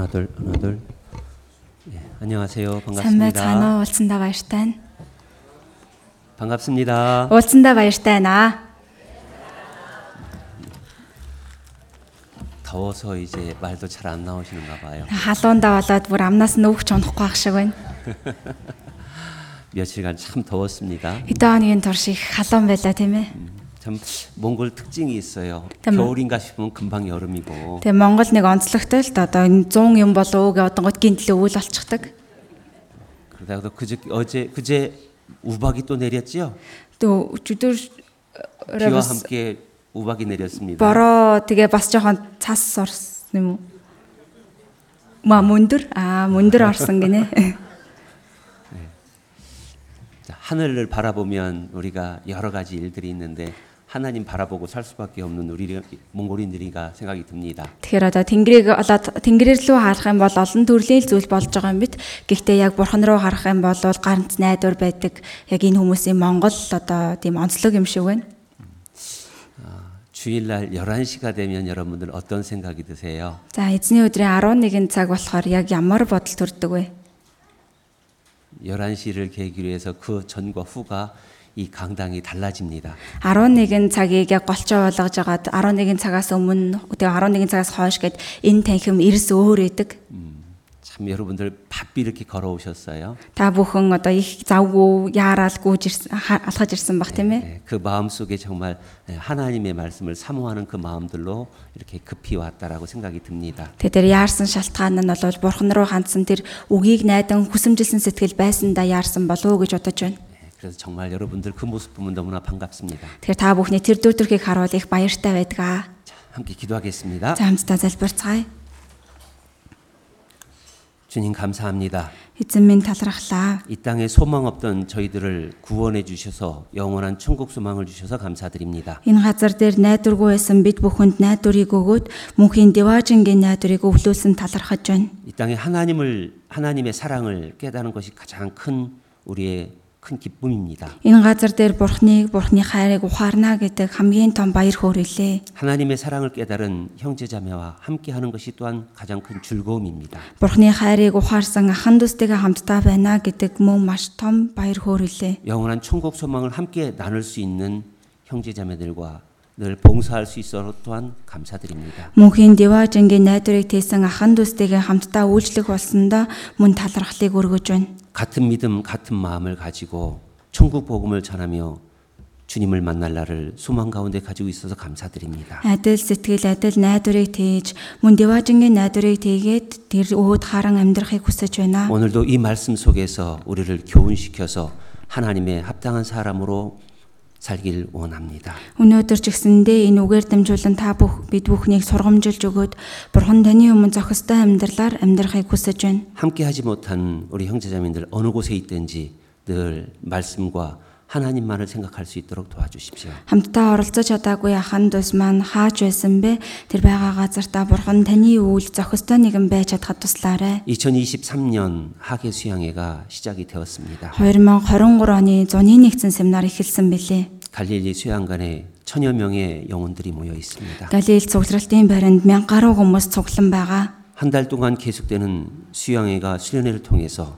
하나 둘 하나 둘. 예, 안녕하세요. Сайн 반갑습니다. байцгаана уу? Уулзсандаа баяртай байна. 반갑습니다. Уулзсандаа баяртай байна. 더워서 이제 말도 잘 안 나오시는가 봐요. Халуундаа болоод бүр амнаас нь өвч унахгүй ах шиг байна. 며칠간 참 더웠습니다. Хэдэн хоногийн турш их халуун байлаа тийм ээ. 참 몽골 특징이 있어요. 참- 겨울인가 싶으면 금방 여름이고 Тэгээ Монгол нэг онцлогтой л да одоо энэ 100 юм болов уу гэ одонгод гинтлээ үйл болчихдаг. 그러다가 그저 어제 그제 우박이 또 내렸지요. Тэгээ өчигдөр 비와 бас 함께 우박이 내렸습니다. бороо тэгээ бас жоохон цас орсон юм уу? Ма мөндөр аа мөндөр орсон гинэ. 자, 하늘을 바라보면 우리가 여러 가지 일들이 있는데 하나님 바라보고 살 수밖에 없는 우리 몽골인들이가 생각이 듭니다. Тэгэхээр одоо тэнгэрийг олоод тэнгэрээр лүү харах юм бол олон төрлийн зүйл болж байгаа юм бит. Гэхдээ яг бурхан руу харах юм бол ганц найдвар байдаг. Яг энэ хүмүүсийн Монгол одоо тийм онцлог юм шиг байна. 주일날 11시가 되면 여러분들 어떤 생각이 드세요? За эзний өдрийн 11 цаг болохоор яг ямар бодол төрдөг вэ? 11시를 계기로 해서 그 전과 후가 이 강당이 달라집니다. 11 цагийг яг голчоо болгож агаад 11 цагаас өмнө тэгээ 11 цагаас хойш гэд энэ танхим эрс өөр өгдөг. 참 여러분들 바삐 이렇게 걸어오셨어요. Та бүхэн одоо их завгүй яараал гүйж ирсэн ха- алхаж ирсэн бах тийм ээ. 네, 그 마음 속에 정말 하나님의 말씀을 사모하는 그 마음들로 이렇게 급히 왔다라고 생각이 듭니다. Тэгээ тэр яарсан шалтгаан нь бол бурхан руу хандсан тэр үгийг найдан хүсэмжилсэн сэтгэл байсандаа яарсан болов уу гэж бодож байна. 네, 그래서 정말 여러분들 그 모습 보면 너무나 반갑습니다. Тэгэхээр та бүхний тэр дүүтрхийг харуул их баяртай байдаг. 자, 함께 기도하겠습니다. За хамтдаа залбирцгаая. 주님 감사합니다. Эзэн минь талархлаа. 이 땅에 소망 없던 저희들을 구원해 주셔서 영원한 천국 소망을 주셔서 감사드립니다. Энэ газар дээр найдваргүй байсан бид бүхэнд найдварыг өгөөд мөнхийн Деважингийн найдварыг өвлүүлсэн талархаж байна. 이 땅에 하나님을 하나님의 사랑을 깨닫는 것이 가장 큰 우리의 큰 기쁨입니다. Энэ газар дээр Бурхныг, Бурхны хайрыг ухаарна гэдэг хамгийн том баяр хөөрөлээ. 하나님의 사랑을 깨달은 형제자매와 함께하는 것이 또한 가장 큰 즐거움입니다. Бурхны хайрыг ухаарсан ахан дүүстэйгээ хамтдаа байна гэдэг мөн маш том баяр хөөрөлээ. 영원한 천국 소망을 함께 나눌 수 있는 형제자매들과 늘 봉사할 수 있어 또한 감사드립니다. Мөнхийн Деважингийн найдварыг тээсэн ахан дүүстэйгээ хамтдаа үйлчлэх болсондоо мөн талархлыг өргөж байна. 같은 믿음, 같은 마음을 가지고 천국 복음을 전하며 주님을 만날 날을 소망 가운데 가지고 있어서 감사드립니다. Адил сэтгэл адил найдварыг тээж мөн Деважингийн найдварыг тээгээд тэр өөд харан амьдрахыг хүсэж байна. 오늘도 이 말씀 속에서 우리를 교훈시켜서 하나님의 합당한 사람으로 살길 원합니다. Өнөөдөр ч гэсэндээ энэ үгээр дамжуулан та бүх бид бүхнийг сургамжилж өгөөд Бурхан таны өмнө зохистой амьдралаар амьдрахыг хүсэж байна. 함께 하지 못한 우리 형제자매들 어느 곳에 있든지 늘 말씀과 하나님만을 생각할 수 있도록 도와주십시오. Хамтдаа оролцож чадаагүй ахан дус маань хааж байсан бэ? Тэр байгаа газартаа Бурхан таны үйл зохистой нэгэн байж чадхад туслаарай. 2023년 하계 수양회가 시작이 되었습니다. 2023 оны зуны нэгдсэн семинар эхэлсэн билээ. 갈릴리 수양관에 천여 명의 영혼들이 모여 있습니다. Галил цугларалтын баринд мянган гаруй хүмүүс цуглан байгаа. 한 달 동안 계속되는 수양회가 수련회를 통해서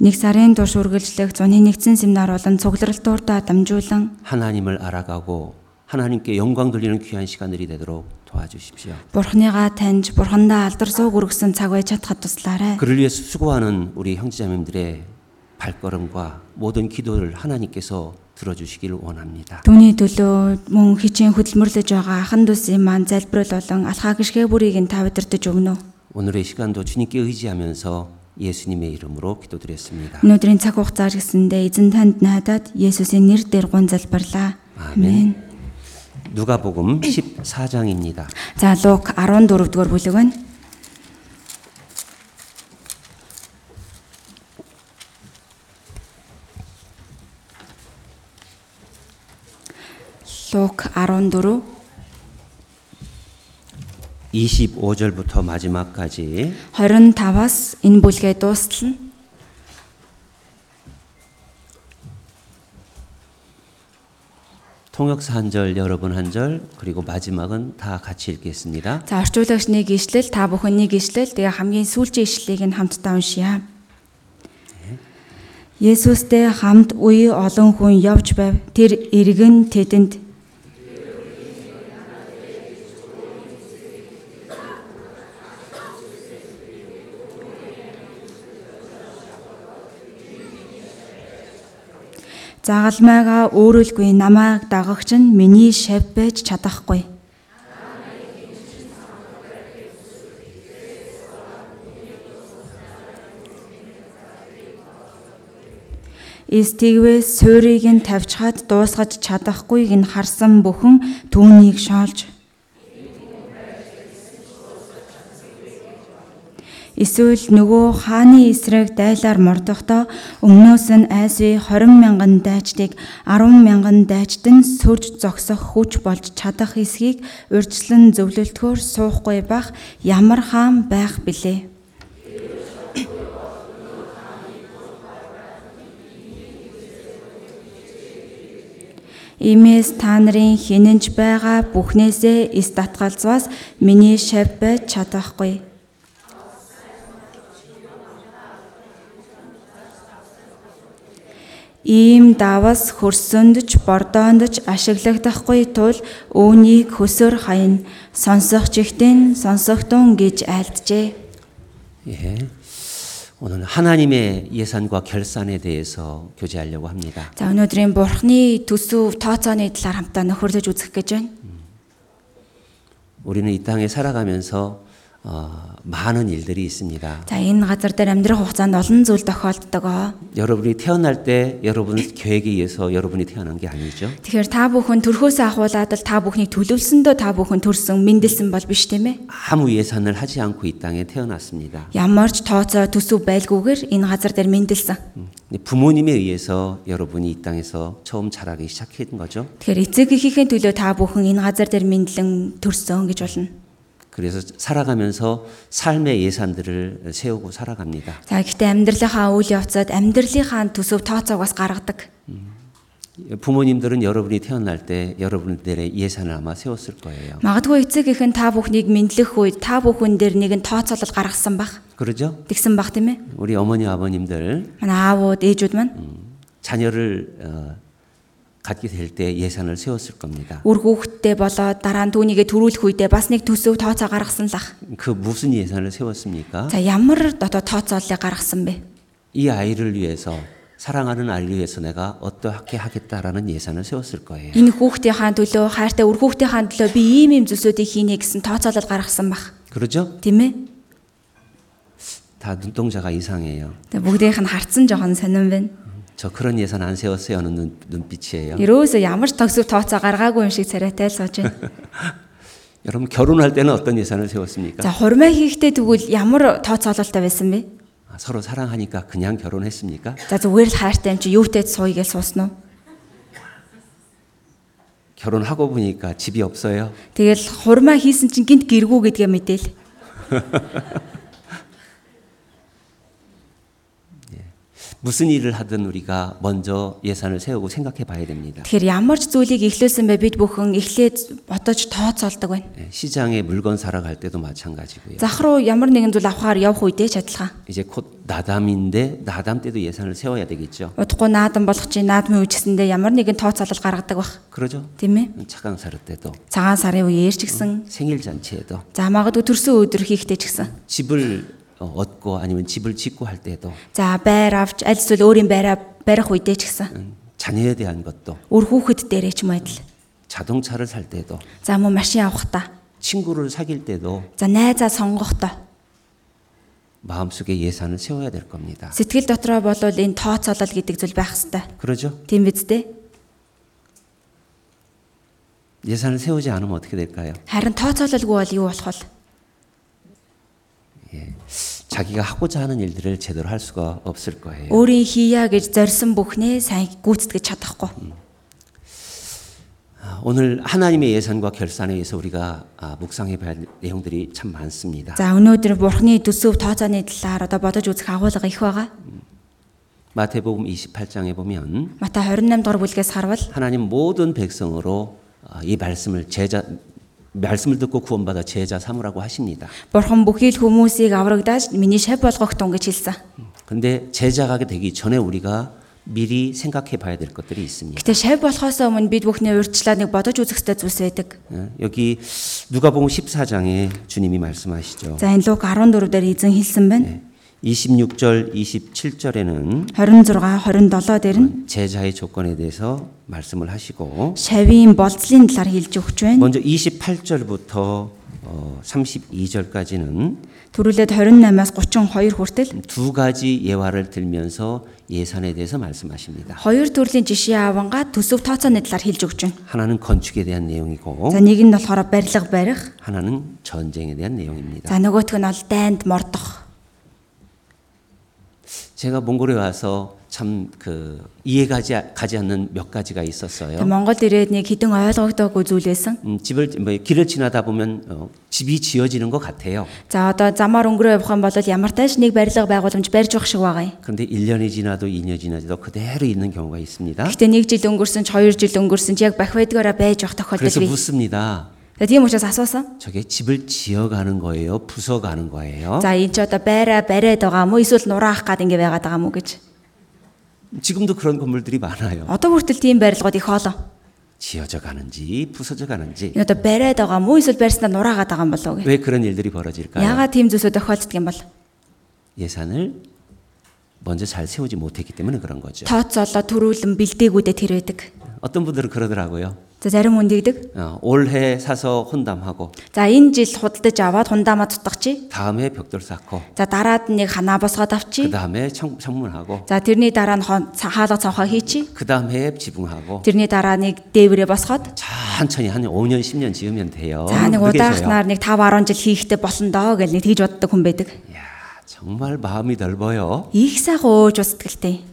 нэг сарын турш үргэлжлэх зуны нэгдсэн семинар болон цугларал туурдаа дамжуулан 하나님을 알아가고 하나님께 영광 돌리는 귀한 시간들이 되도록 도와주십시오. Бурхныгаа таньж, бурхандаа алдар зууг өргөсөн цаг байж чадхад туслаарай. 그를 위해 수고하는 우리 형제자매님들의 발걸음과 모든 기도를 하나님께서 들어주시길 원합니다. Түүний төлөө мөн хичээн хөдөлмөрлөж байгаа ахын дүүсийн маань залбирал болон алхаа гიშгэ бүрийг нь та бидэртэж өгнө. 오늘의 시간도 주님께 의지하면서 예수님의 이름으로 기도드렸습니다. Өнөөдрийн цаг хугацаа гэсэндээ эзэн танд найдаад Есүсийн нэр дээр гун залбирлаа. 아멘. 누가복음 14장입니다. За Лук 14 дугаар бүлэг байна. Лук 14 25절부터 마지막까지 25-аас энэ бүлгээ дуустал нь 통역사 한 절, 여러분 한 절, 그리고 마지막은 다 같이 읽겠습니다. За орчуулагчны гишлэл та бүхний гишлэл тэгээ хамгийн сүүлчийн ишлэлийг нь хамтдаа уншия. Есүстэй хамт үе олон хүн явж байв. Тэр иргэн тэдэнд Загалмайгаа өөрөлгүй намайг дагагч нь миний шав байж чадахгүй. Истигвээ суурийг нь тавьчихад дуусгаж чадахгүйг нь харсан бүхэн түүнийг шоолж Эсвэл нөгөө хааны эсрэг дайлаар мордохдоо өмнөөс нь айсвэ 20 мянган дайчдыг 10 мянган дайчд нь сөрж зогсох хүч болж чадах эсхийг урьдчилан зөвлөлтгөөр суухгүй бах ямар хаан байх билээ. Имээс та нарын хинэнж байгаа бүхнээсээ эс татгалзваас миний шав байж чадахгүй. Ийм давас хөрсөндж бордоондж ашиглагдахгүй тул үүнийг хөсөр хаяна сонсох чихтэн сонсохтун гэж айлджээ. 예. 오늘 하나님의 예산과 결산에 대해서 교제하려고 합니다. За өнөөдрийн бурхны төсөв тооцооны талаар хамтдаа нөхөрлөж үзэх гэж байна. 우리는 이 땅에 살아가면서 어, 많은 일들이 있습니다. За энэ газар дээр амьдрах хугацаанд олон зүйл тохиолддог. 여러분이 태어날 때 여러분 계획에 의해서 여러분이 태어난 게 아니죠. Тэгэхээр та бүхэн төрхөөсөө ахуулаад л та бүхнийг төлөвлөсөндөө та бүхэн төрсөн, мэндэлсэн бол биш тийм ээ. 아무 예산을 하지 않고 이 땅에 태어났습니다. Ямар ч тооцоо төсөв байлгүйгээр энэ газар дээр мэндэлсэн. 근데 부모님에 의해서 여러분이 이 땅에서 처음 자라기 시작한 거죠. Тэгэхээр эцэг эхийн төлөө та бүхэн энэ газар дээр мэдлэн төрсөн гэж болно. 그래서 살아가면서 삶의 예산들을 세우고 살아갑니다. За гэхдээ амьдралынхаа үйл явцад амьдралынхаа төсөв тооцоог бас гаргадаг. 부모님들은 여러분이 태어날 때 여러분들의 예산을 아마 세웠을 거예요. Магадгүй эцэг эхэн та бүхнийг мэдлэх үед та бүхэн дээр нэгэн тооцоолол гаргасан бах. 그러죠? Тэгсэн бах тийм ээ. 우리 어머니 아버님들 Манай аавууд, ээжүүд маань 자녀를 어, 갖게 될 때 예산을 세웠을 겁니다. үр хүүхэдтэй болоод дараа нь түүнийгээ төрүүлэх үедээ бас нэг төсөв тооцоо гаргасан л ах. 그 무슨 예산을 세웠습니까? За ямар одоо тооцооллыг гаргасан бэ? 이 아이를 위해서 사랑하는 아이를 위해서 내가 어떻게 하겠다라는 예산을 세웠을 거예요. Энэ хүүхдийнхаа төлөө, хайртай үр хүүхдийнхаа төлөө би ийм ийм зүйлсүүдийг хийнэ гэсэн тооцоолол гаргасан бах. 그러죠? Тийм ээ? 다 눈동자가 이상해요. Тэгээ бүгдийнх нь харцсан жоохон сонирн байна. 저 그런 예산 안 세웠어요는 눈, 눈빛이에요. Ерөөсөө ямар ч тогсов тооцоо гаргаагүй юм шиг царайтай л сууж байна. 여러분 결혼할 때는 어떤 예산을 세웠습니까? За хурмаа хийхдээ тэгвэл ямар тооцоололтой байсан бэ? 아, 서로 사랑하니까 그냥 결혼했습니까? За зүгээр л хайртай юм чи юутай сууя гэж суусан уу? 결혼하고 보니까 집이 없어요. Тэгэл хурмаа хийсэн чинь гинт гэргүү гэдгээ мэдээл. 무슨 일을 하든 우리가 먼저 예산을 세우고 생각해 봐야 됩니다. Тэгэхээр ямар ч зүйлийг эхлүүлсэн бай бид бүхэн эхлээд бодож тооцоолдог байна. 예, 시장에 물건 사러 갈 때도 마찬가지고요. Зах руу ямар нэгэн зүйл авахаар явах үедээ ч адилхан. 이제 곧 나담인데 나담 때도 예산을 세워야 되겠죠. Удахгүй наадан болох чи наадмын үжсэндээ ямар нэгэн тооцоолол гаргадаг бах. 그러죠? Тийм ээ? 차강 사르 때도 Цагаан сарын үеэр ч гэсэн 생일 잔치에도 за магадгүй төрсөн өдөр хийхдээ ч гэсэн. 집을 어, 얻고 아니면 집을 짓고 할 때도 За байр авч аль эсвэл өөрийн байраа барих үедээ ч гэсэн. 음, 자녀에 대한 것도 Өр хүүхэд дээрээ ч юм уу адил. 자동차를 살 때도 За мөн машин авахдаа. 친구를 사귈 때도 За найзаа сонгохдоо. 마음속에 예산을 세워야 될 겁니다. Сэтгэл дотроо бол энэ тооцоолол гэдэг зүйл байх хэвээр. 그러죠? Тийм биз дээ? 예산을 세우지 않으면 어떻게 될까요? Харин тооцоололгүй бол юу болох вэ? 자기가 하고자 하는 일들을 제대로 할 수가 없을 거예요. Өөрийн хийя гэж зорьсон бүхнээ сайн гүйцэтгэж чадахгүй. 아, 오늘 하나님의 예산과 결산에 의해서 우리가 아, 묵상해 봐야 할 내용들이 참 많습니다. За өнөөдөр Бурхны төсөв тооцооны талаар одоо бодож үзэх агуулга их байгаа. 마태복음 28장에 보면 Матай 28 дугаар бүлгээс харвал 하나님 모든 백성으로 어, 이 말씀을 제자 말씀을 듣고 구원받아 제자 삼으라고 하십니다. Бурхан бүхий л хүмүүсийг аврагдааж миний шав болгох тун гэж хэлсэн. 근데 제자가 되기 전에 우리가 미리 생각해 봐야 될 것들이 있습니다. Гэтэ шав болохоос өмнө бид бүхний урьдчилааныг бодож үзэх ёстой зүйлс байдаг. 예, 여기 누가복음 14장에 주님이 말씀하시죠. За энэ Лук 14 дээр эзэн хэлсэн байна. 26절, 27절에는 26 27 дээр нь 제자의 조건에 대해서 말씀을 하시고 шавийн болцлын талаар хэлж өгч байна. 먼저 28절부터 어, 32절까지는 Төрүүлээд 28-аас 32 хүртэл 두 가지 예화를 들면서 예산에 대해서 말씀하십니다. хоёр төрлийн жишээ авангаа төсөв тооцооны талаар хэлж өгч байна. 하나는 건축에 대한 내용이고 За нэг нь болохоор барилга барих, 하나는 전쟁에 대한 내용입니다. за нөгөөх нь бол дайнд мордох. 제가 몽골에 와서 참 그 이해가지 가지 않는 몇 가지가 Тэгээ 있었어요. Монголд ирээд нэг хідэн ойлгогдоогүй зүйл байсан. 음, 집을 뭐 길을 지나다 보면 어, 집이 지어지는 것 같아요. За одоо замаар өнгөрөө явах юм бол ямар тааш нэг барилга байгууламж барьж явах шиг байгаа юм. 그런데 1년이 지나도 2년이 지나도 그대로 있는 경우가 있습니다. Гэхдээ нэг жил өнгөрсөн ч хоёр жил өнгөрсөн ч яг бах байдгаараа байж явах тохиолдол 그래서 бий. 묻습니다. За тийм учраас асуусан. 저게 집을 지어가는 거예요? 부숴가는 거예요? За энэ ч одоо байраа бариад байгаа мó эсвэл нураах гад ингэ байгаад байгаа мó гэж. 지금도 그런 건물들이 많아요. Одоо хүртэл тийм барилгууд их хоолоо. 지어져 가는지 부서져 가는지 Энэ одоо бариад байгаа мó эсвэл барьснаа нураагаад байгаа юм болов уу гэ. 왜 그런 일들이 벌어질까요? Яагаад тийм зүйлсүүд тохиолддог юм бол? 예산을 먼저 잘 세우지 못했기 때문에 그런 거죠. Тооцоолоо төрүүлэн бэлдээгүүдэд тэр байдаг. 어떤 분들은 그러더라고요. За зарим хүн дийдэг. 어, 올해 사서 혼담하고 За энэ жил худалдаж аваад хундаамаа цутгачи. 다음에 벽돌 쌓고 За дараад нэг ханаа босгоод 그 авчи. 다음에 창문하고 За тэрний дараа нь хон- ца- хаалга цонхоо хийчи. 그 다음에 지붕하고 Тэрний дараа нэг дээврээ босгоод 천천히 한 5년 10년 지으면 돼요. за нэг 그렇게 удаахнаар нэг 5 10 жил хийхдээ болно доо гэж нэг тэгж боддог хүн байдаг. 야, 정말 마음이 넓어요. Их сайхан өөж устдaltaй.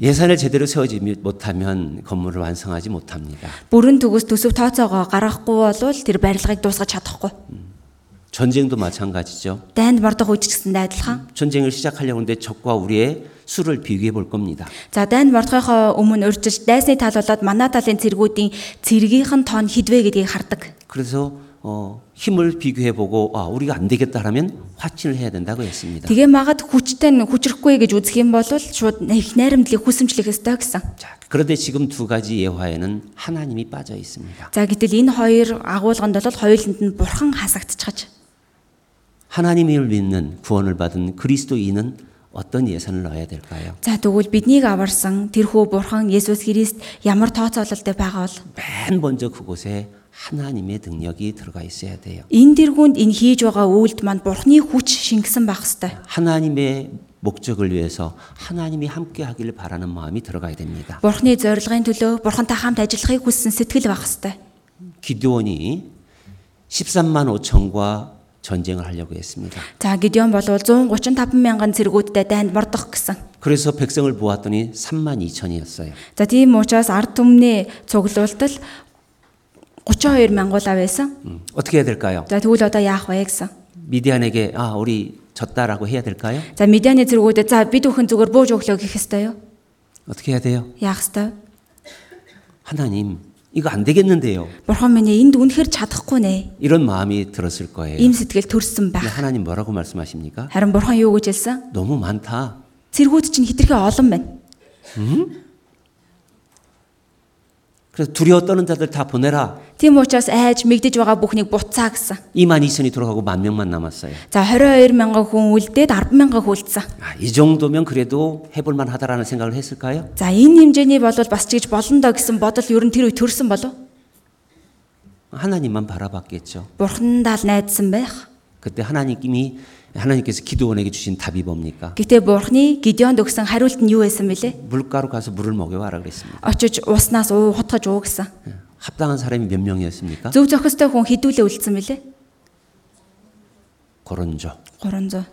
예산을 제대로 세우지 못하면 건물을 완성하지 못합니다. Бүрэн төгс төсөв тооцоогоо гаргахгүй бол тэр барилгыг дуусгаж чадахгүй. 전쟁도 마찬가지죠. Дайнд мордох үеч гэсэндээ адилхан. 전쟁을 시작하려고 하는데 적과 우리의 수를 비교해 볼 겁니다. За дайнд мордохынхоо өмнө урьдчилж дайсны тал болоод манай талын цэргүүдийн цэргийнх нь тоон хідвэ гэдгийг хардаг. 그래서 어, 힘을 비교해 보고 아, 우리가 안 되겠다 하면 화친을 해야 된다고 했습니다. Тэгээ магад хүчтэй нь хүчрэхгүй гэж үзэх юм бол шууд их найрамдлыг хүсэмжлэх ёстой гэсэн. 자, 그런데 지금 두 가지 예화에는 하나님이 빠져 있습니다. За гэтэл энэ хоёр агуулганд бол хоёуланд нь бурхан хасагдчихаж. 하나님을 믿는 구원을 받은 그리스도인은 어떤 예산을 넣어야 될까요? За тэгвэл биднийг аварсан тэрхүү бурхан Есүс Христ ямар тооцоололтой байгаа бол 맨 먼저 그곳에 하나님의 능력이 들어가 있어야 돼요. энэ дэргүүнд энэ хийж байгаа үйлд манд бурханы хүч шингэсэн байх ёстой. 하나님의 목적을 위해서 하나님이 함께 하기를 바라는 마음이 들어가야 됩니다. Бурханы зорилгын төлөө бурхантай хамт ажиллахыг хүссэн сэтгэл байх ёстой. 기드온이 13만 5천과 전쟁을 하려고 했습니다. За Гидеон бол 135 мянган цэргүүдтэй дайнд мордох гэсэн. 그래서 백성을 보았더니 3만 2천이었어요. За тийм учраас ард түмний цуглуултал 32 мянгуулаа байсан. 음, 어떻게 해야 될까요? За тэгвэл одоо яах вэ гэсэн. 미디안에게 아 우리 졌다라고 해야 될까요? За медианы цэргүүдэд за бид бүхэн зүгээр бууж өглөө гэх ёстой юу? 어떻게 해야 돼요? Яах ёстой? 하나님 이거 안 되겠는데요. Бурхан минь энд үнэхэр чадахгүй нэ. 이런 마음이 들었을 거예요. Ийм сэтгэл төрсөн 근데 байх. 하나님 뭐라고 말씀하십니까? Харин бурхан юу гэж хэлсэн? 너무 많다. Цэргүүд чинь хитрхи олон байна. 그래서 두려워 떠는 자들 다 보내라. Тийм учраас айж мэгдэж байгаа бүхнийг буцаа гэсэн. 2만 2천이 돌아가고 만 명만 남았어요. За 22 мянган хүн үлдээд 10 мянган хүлдсэн. 아, 이 정도면 그래도 해볼 만하다라는 생각을 했을까요? За энэ хэмжээний бол бас ч гэж болно доо гэсэн бодол ер нь тэр үе төрсөн болов. 하나님만 바라봤겠죠. Бурхандаа л найдсан байх. 그때 하나님이 하나님께서 기도원에게 주신 답이 뭡니까? Гэтэ Бурхны Гидеонд өгсөн хариулт нь юу байсан бэлээ? 물가로 가서 물을 먹여와라 그랬습니다. Очиж уснаас уу хутгаж уу гэсэн. 합당한 사람이 몇 명이었습니까? Зөв зохистой хүн хідүүлээ үлдсэн бэлээ? 고론조 300.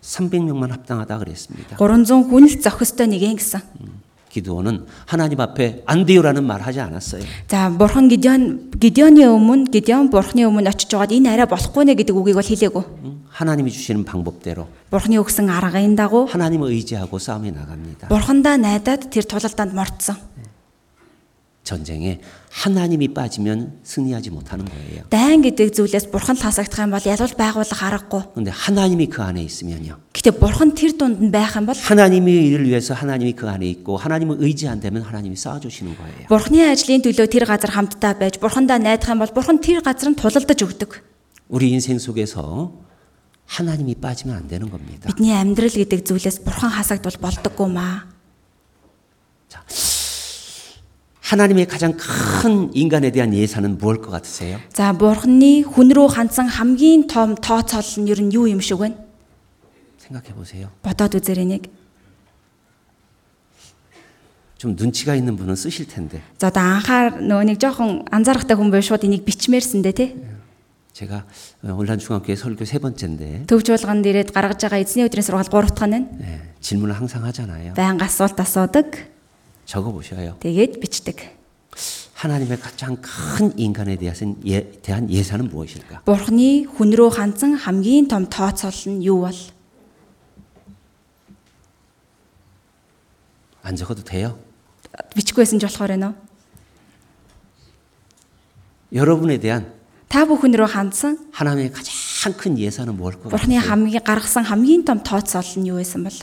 300명만 합당하다 그랬습니다. 300 хүн л зохистой нэгэн гэсэн. 기드온은 하나님 앞에 안 돼요라는 말 하지 않았어요. За бурхан Гидеон Гидеоны өмнө Гидеон бурханы өмнө очиж жоод энэ арай болохгүй нэ гэдэг үгийг бол хэлээгүй. 응? 하나님이 주시는 방법대로 Бурханы өгсөн аргын дагуу 하나님을 의지하고 싸움에 나갑니다. бурхандаа найдаад тэр тулалдаанд мордсон. 전쟁에 하나님이 빠지면 승리하지 못하는 거예요. Дайн гэдэг зүйлээс бурхан тасагдах юм бол ялвал байгуулах аргагүй. 근데 하나님이 그 안에 있으면요. Гэтэ бурхан тэр дунд нь байх юм бол 하나님의 일을 위해서 하나님이 그 안에 있고 하나님을 의지한다면 하나님이 쌓아주시는 거예요. бурханы ажлын төлөө тэр газар хамтдаа байж бурхандаа найдах юм бол бурхан тэр газар нь тулалдаж өгдөг. 우리 인생 속에서 하나님이 빠지면 안 되는 겁니다. Бидний амьдрал гэдэг зүйлээс бурхан хасагдвал болдоггүй маа. 하나님의 가장 큰 인간에 대한 예산은 무엇일 것 같으세요? За бурханы хүн рүү хандсан хамгийн том тооцоол нь ер нь юу юм шиг вэ? 생각해 보세요. Бодоод үзээрэй нэг. 좀 눈치가 있는 분은 쓰실 텐데 За одоо анхаар нөгөө нэг жоохон анзаарахтай хүн байв шууд энийг бичмээрсэндээ тий. 제가 어, 온라인 중학교의 설교 세 번째인데 Төвч болгонд ирээд гаргаж байгаа эзний өдрийн сургаал 3 дахь нь 예, 질문을 항상 하잖아요. байнга асуулт асуудаг. 적어 보셔요. Тэгээд бичдэг. 하나님의 가장 큰 인간에 대한, 예, 대한 예산은 무엇일까? Бурхны хүн рүү хандсан хамгийн том тооцоол нь юу бол? 안 적어도 돼요. Бичгүйсэн ч болохоор байна уу? 여러분에 대한 Та бүхэн рүү хандсан 하나님의 가장 큰 예산은 무엇일 것 Бурхны 같아요? хамгийн гаргасан хамгийн том тооцоол нь юу байсан бол?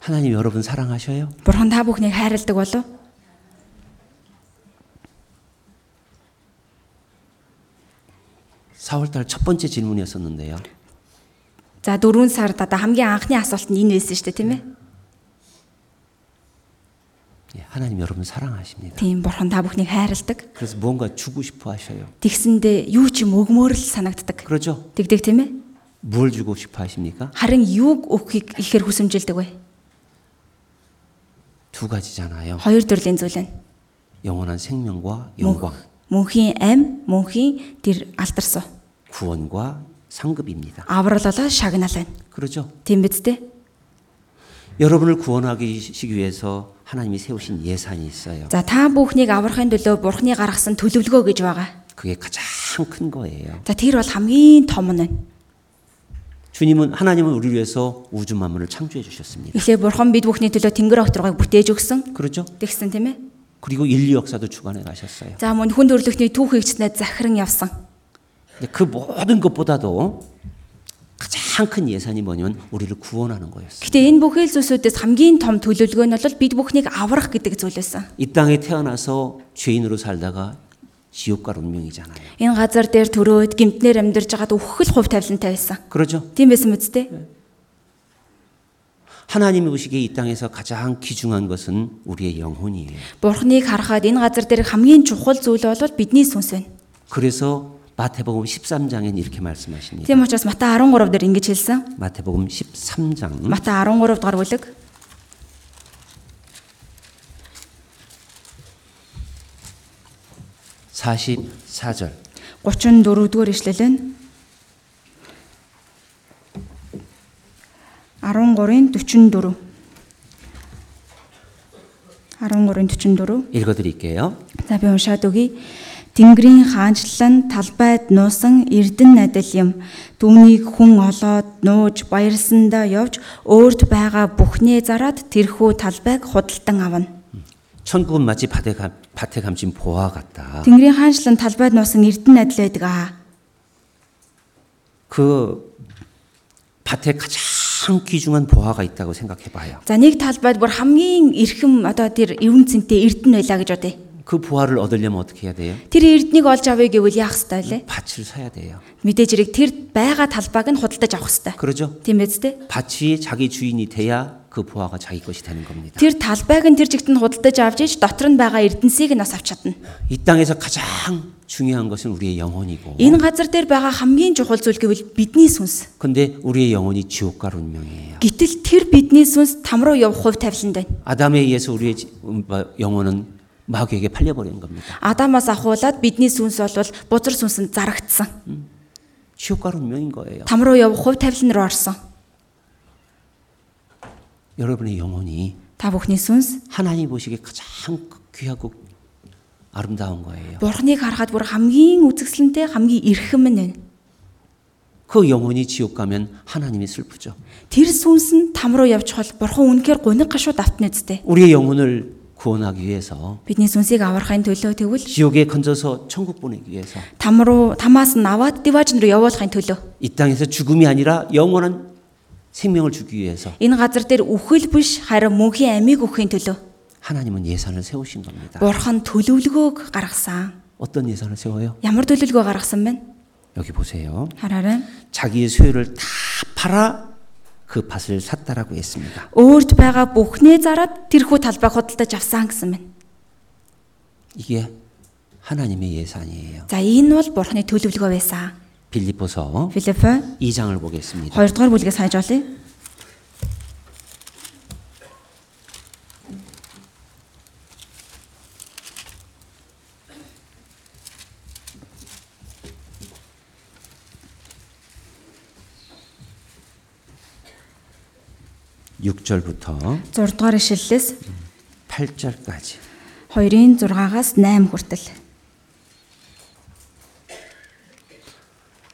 하나님 여러분 사랑하셔요? Бурхан та бүхнийг хайрладаг болов? 사월달첫 번째 질문이었었는데요. За дөрвөн сард одоо хамгийн анхны асуулт нь энэ байсан шүү дээ, тийм ээ? 예, 하나님 여러분 사랑하십니다. Тийм бурхан та бүхнийг хайрладаг. 그래서 무언가 주고 싶어 하셔요. Тэгсэндээ юу ч юм өгмөр л санагддаг. 그러죠? Тэгдэг тийм ээ? 뭘 주고 싶어 하십니까? Харин юуг өгөхийг ихээр хүсэмжилдэг вэ? 두 가지잖아요. Хоёр төрлийн зүйл байна. 영원한 생명과 영광, Мөнхийн ам, мөнхийн тэр алдарсан. 구원과 상급입니다. Аврал болоо шагнал байна. 그러죠? Тийм биз дээ? 여러분을 구원하기 위해서 하나님이 세우신 예산이 있어요. За та бүхнийг аврахын төлөө Бурхны гаргасан төлөвлөгөө гэж байгаа. 그게 가장 큰 거예요. За тэр бол хамгийн том нь. 주님은 하나님은 우리를 위해서 우주 만물을 창조해 주셨습니다. 이제 бурхан бид бүхний төлөө тэнгэр огторгыг бүтээж өгсөн. 그렇죠? тэгсэн тийм ээ. 그리고 인류 역사도 주관해 가셨어요. За мөн хүн төрөлхтний түүхийг ч захиран явсан. 근데 그 모든 것보다도 가장 큰 예산이 뭐냐면 우리를 구원하는 거였어요. Гэтэ энэ бүхэл зүйлсүүдээс хамгийн том төлөвлөгөө нь бол бид бүхнийг аврах гэдэг зүйл байсан. 이 땅에 태어나서 죄인으로 살다가 지옥 갈 운명이잖아요. Энэ газар дээр төрөөд гимтнэр амьдарч байгаад өхөл хувь тавилантай байсан. 그렇죠? Тийм байсан биз дээ? 하나님이 보시기에 이 땅에서 가장 귀중한 것은 우리의 영혼이에요. Бурхныг харахад энэ газар дээр хамгийн чухал зүйл бол бидний сүнс байна. 그래서 마태복음 13장엔 이렇게 말씀하십니다. Тийм учраас Матай 13 дээр ингэж хэлсэн. 마태복음 13장 Матай 13 дугаар бүлэг 44절 34 дугаар ишлэл нь 13-ын 44 13-ын 44 읽어드릴게요. За би уншаад өгье. Тэнгэрийн хаанчлал нь талбайд нуусан эрдэн надал юм. Түүнийг хүн олоод нууж баярлсандаа явж өөрт байгаа бүхнээ зараад тэрхүү талбайг худалдан авна. 천국은 마치 밭에, 감, 밭에 감진 보화 같다. Тэнгэрийн хаанчлал нь талбайд нуусан эрдэн надал байдаг аа. 그 밭에 가장 귀중한 보화가 있다고 생각해 봐요. За нэг талбайд бүр хамгийн эрхэм одоо тэр эвэн цэнтэй эрдэн байлаа гэж бодъё. 그 보화를 얻으려면 어떻게 해야 돼요? Тэр эрднийг олж авъя гэвэл яах ёстой лээ? 밭을 사야 돼요. Мэдээж хэрэг тэр байгаа талбайг нь худалдаж авах ёстой. 그러죠? Тийм биз дээ? 밭이 자기 주인이 돼야 그 보화가 자기 것이 되는 겁니다. Тэр талбайг нь тэр жигт нь худалдаж авч иж дотор нь байгаа эрдэнсийг нь бас авч чадна. 이 땅에서 가장 중요한 것은 우리의 영혼이고 Энэ газар дээр байгаа хамгийн чухал зүйл гэвэл бидний сүнс. 근데 우리의 영혼이 지옥 갈 운명이에요. Гэтэл тэр бидний сүнс там руу явах хувь тавилан байна. 아담에 의해서 우리의 지- 음, 뭐, 영혼은 마귀에게 팔려버린 겁니다. Адамаас ахуулаад бидний сүнс бол бузар сүнсэнд зарагдсан. 지옥 가는 운명인 거예요. Там руу явах хувь тавилан руу орсон. 여러분의 영혼이 Та бүхний сүнс 하나님 보시기에 가장 귀하고 아름다운 거예요. Бурхныг харахад бүр хамгийн үзэсгэлэнтэй хамгийн эрхэм нь. 그 영혼이 지옥 가면 하나님이 슬프죠. Тэр сүнс нь там руу явчихвал Бурхан үнэхээр гуниг гашуу давтна үсттэй. 우리의 영혼을 구원하기 위해서 Бидний сүнсийг аврахын төлөө тэгвэл 지옥에 건져서 천국 보내기 위해서 там руу тамаас нь аваад диваажн руу явуулахын төлөө 이 땅에서 죽음이 아니라 영원한 생명을 주기 위해서 энэ газар дээр үхэл биш харин мөнхийн амийг өгөхийн төлөө 하나님은 예산을 세우신 겁니다. Бурхан төлөвлөгөөг гаргасан. 어떤 예산을 세워요? Ямар төлөвлөгөө гаргасан бэ? 여기 보세요. Хараарай. 자기의 소유를 다 팔아 그 밭을 샀다라고 했습니다. Өөрт байгаа бүхнээ зараад тэрхүү талбайг худалдаж авсан гэсэн байна. 이게 하나님의 예산이에요. За энэ бол Бурханы төлөвлөгөө байсан. 빌립보서 Филиппо 2장을 보겠습니다. 2 дугаар бүлгээс хайж олъё. 육절부터 6 дугаар ишлэлээс 8절까지 2-ын 6-аас 8 хүртэл.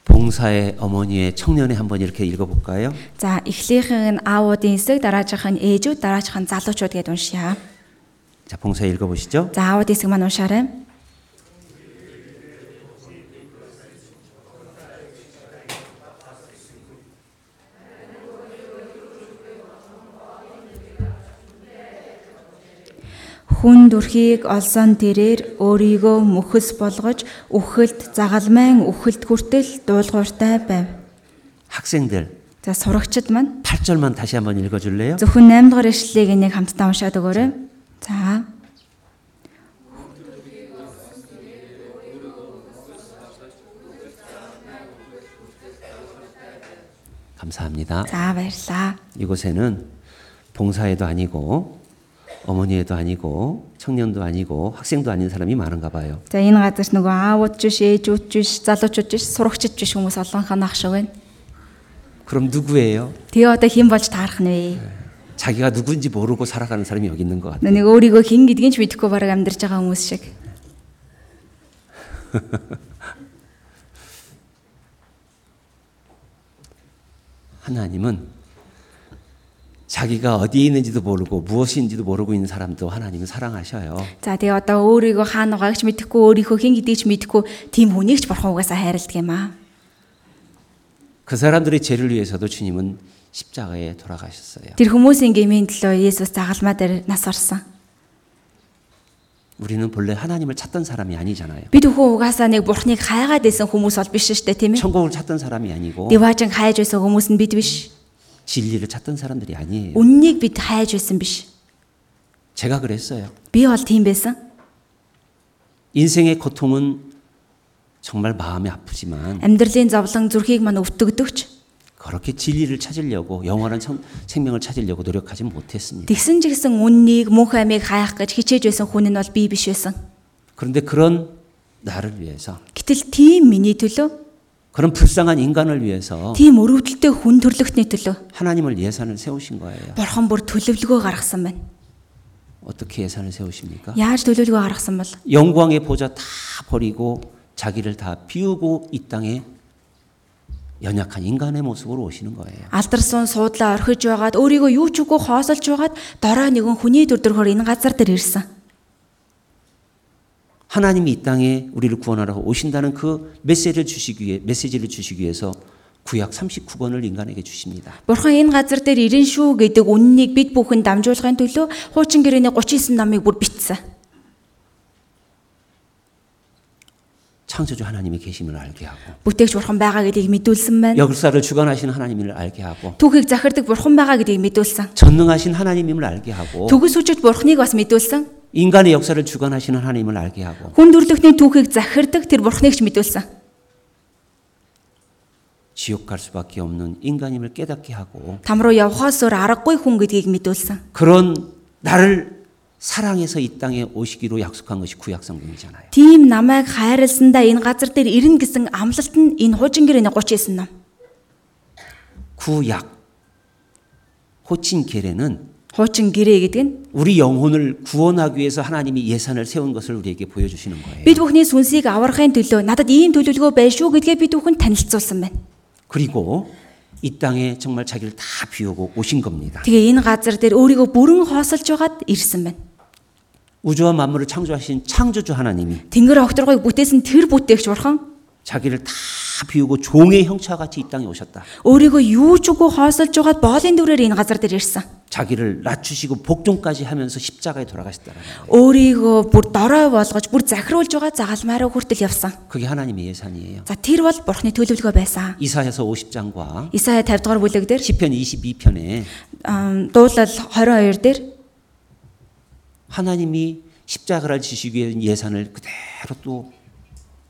봉사의 어머니의 청년에 한번 이렇게 읽어볼까요? За эхлийнхэн нь аавуудын эсэг, дараачих нь ээжүүд, дараачих нь залуучууд гэдээ уншия. 자, 봉사 읽어보시죠. За аавуудын эсэг маань уншаарай. Хүн дүрхийг олсон тэрээр өөрийгөө мөхөс болгож үхэлд загалмайн үхэлд хүртэл дуулууртай байв. 학생들 За сурагчид маань 8절만 다시 한번 읽어줄래요? Зөвхөн 8 дугаар ишлэлийг нэг хамтдаа уншаад өгөөрэй. За. 감사합니다. За баярлаа. 이곳에는 봉사에도 아니고 어머니에도 아니고 청년도 아니고 학생도 아닌 사람이 많은가 봐요. За энэ газарт нөгөө аавууд ч биш, ээжүүд ч биш, залуучууд ч биш, сурагчид ч биш хүмүүс олонхоо ах шиг байна. 그럼 누구예요? Тэгээ одоо хэн болж таарах нь вэ? 자기가 누군지 모르고 살아가는 사람이 여기 있는 것 같아요. Нэг өөрийгөө хэн гэдгийг ч мэдэхгүй бараг амьдарч байгаа хүмүүс шиг. 하나님은 자기가 어디에 있는지도 모르고 무엇인지도 모르고 있는 사람도 하나님은 사랑하셔요. За тэгээ одоо өөрийгөө хаана байгаагч мэдэхгүй, өөрийнхөө хэн гэдгийг ч мэдэхгүй тийм хүнийг ч бурхан угаасаа хайрладаг юм аа. 그 사람들의 죄를 위해서도 주님은 십자가에 돌아가셨어요. Тэр хүмүүсийн гмийн төлөө Есүс загалмаа дээр нас орсон. 우리는 본래 하나님을 찾던 사람이 아니잖아요. Бид өхөө угаасаа нэг бурхныг хайгаад байсан хүмүүс бол биш шүү дээ, тийм ээ? 천국을 찾던 사람이 아니고 Диваажин хайж байсан хүмүүс нь бид биш. 진리를 찾던 사람들이 아니에요. Үннийг бид хайж байсан биш. 제가 그랬어요. Би бол тийм байсан. 인생의 고통은 정말 마음이 아프지만 Амьдралын зовлон зүрхийг мань өвтгдөгч. 그렇게 진리를 찾으려고 영원한 청- 생명을 찾으려고 노력하지 못했습니다. Тэгсэн ч гэсэн үннийг мөнх амийг хаях гэж хичээж байсан хүн нь бол би биш байсан. 그런데 그런 나를 위해서 Гэтэл тийм миний төлөө, 그런 불쌍한 인간을 위해서 тийм өрөвдөлтэй хүн төрлөختний төлөө 하나님을 예산을 세우신 거예요. бурхан бүр төлөвлөгөө гаргасан байна. 어떻게 예산을 세우십니까? яаж төлөвлөгөө гаргасан бол 영광의 보좌 다 버리고 자기를 다 비우고 이 땅에 연약한 인간의 모습으로 오시는 거예요. алдарсан суудлаа орхиж байгаад өөрийгөө юу ч үгүй хоосолж байгаад дараа нэгэн хүний төр төрхөр энэ газар дээр ирсэн. 하나님이 이 땅에 우리를 구원하러 오신다는 그 메시지를 주시기 위해 메시지를 주시기 위해서 구약 39권을 인간에게 주십니다. Бурхан энэ газар дээр ирэн шүү гэдэг үннийг бид бүхэн дамжуулахын төлөө хуучин гэрээний 39 намыг бүр бичсэн. 창조주 하나님이 계심을 알게 하고 бүтээгч бурхан байгаа гэдгийг мэдүүлсэн байна. 역사를 주관하시는 하나님을 알게 하고 Түүхийг захирдаг бурхан байгаа гэдгийг мэдүүлсэн. 전능하신 하나님임을 알게 하고 Төгс үжид бурханыг бас мэдүүлсэн. 인간의 역사를 주관하시는 하나님을 알게 하고 Хүн төрлөختний түүхийг захирдаг тэр бурханыг ч мэдүүлсэн. 지옥 갈 수밖에 없는 인간임을 깨닫게 하고 Там руу явхаас өөр аргагүй хүн гэдгийг мэдүүлсэн. 그런 나를 사랑해서 이 땅에 오시기로 약속한 것이 구약 성경이잖아요. Тийм намайг хайрласандаа энэ газар дээр ирнэ гэсэн амлалт нь энэ хуужингэр энэ 39 ном. 구약 호친 계례는 Хуучин гэрээ гэдэг нь 우리 영혼을 구원하기 위해서 하나님이 예산을 세운 것을 우리에게 보여주시는 거예요. бид бүхний сүнсийг аврахын төлөө надад ийм төлөвлөгөө байна шүү гэдгээ бид бүхэн танилцуулсан байна. 그리고 이 땅에 정말 자기를 다 비우고 오신 겁니다. Тэгээ энэ газар дээр өөрийгөө бүрэн хоосолж байгаад ирсэн байна. 우주와 만물을 창조하신 창조주 하나님이 Тэнгэр огторгойг бүтээсэн тэр бүтээгч бурхан 자기를 다 비우고 종의 형체와 같이 이 땅에 오셨다. өөрийгөө юу ч үгүй хоосолж байгаад боолын дүрээр энэ газар дээр ирсэн. 자기를 낮추시고 복종까지 하면서 십자가에 돌아가셨다는 거예요. Өөрийгөө бүр дорой болгож бүр захируулж байгаа загалмаараа хүртэл явсан. 그게 하나님의 예산이에요. За тэр бол бурхны төлөвлөгөө байсан. 이사야서 50장과 Исая 50 дугаар бүлэг дээр 시편 22편에 ам, дуулал 22 дээр 하나님이 십자가를 지시기 위한 예산을 그대로 또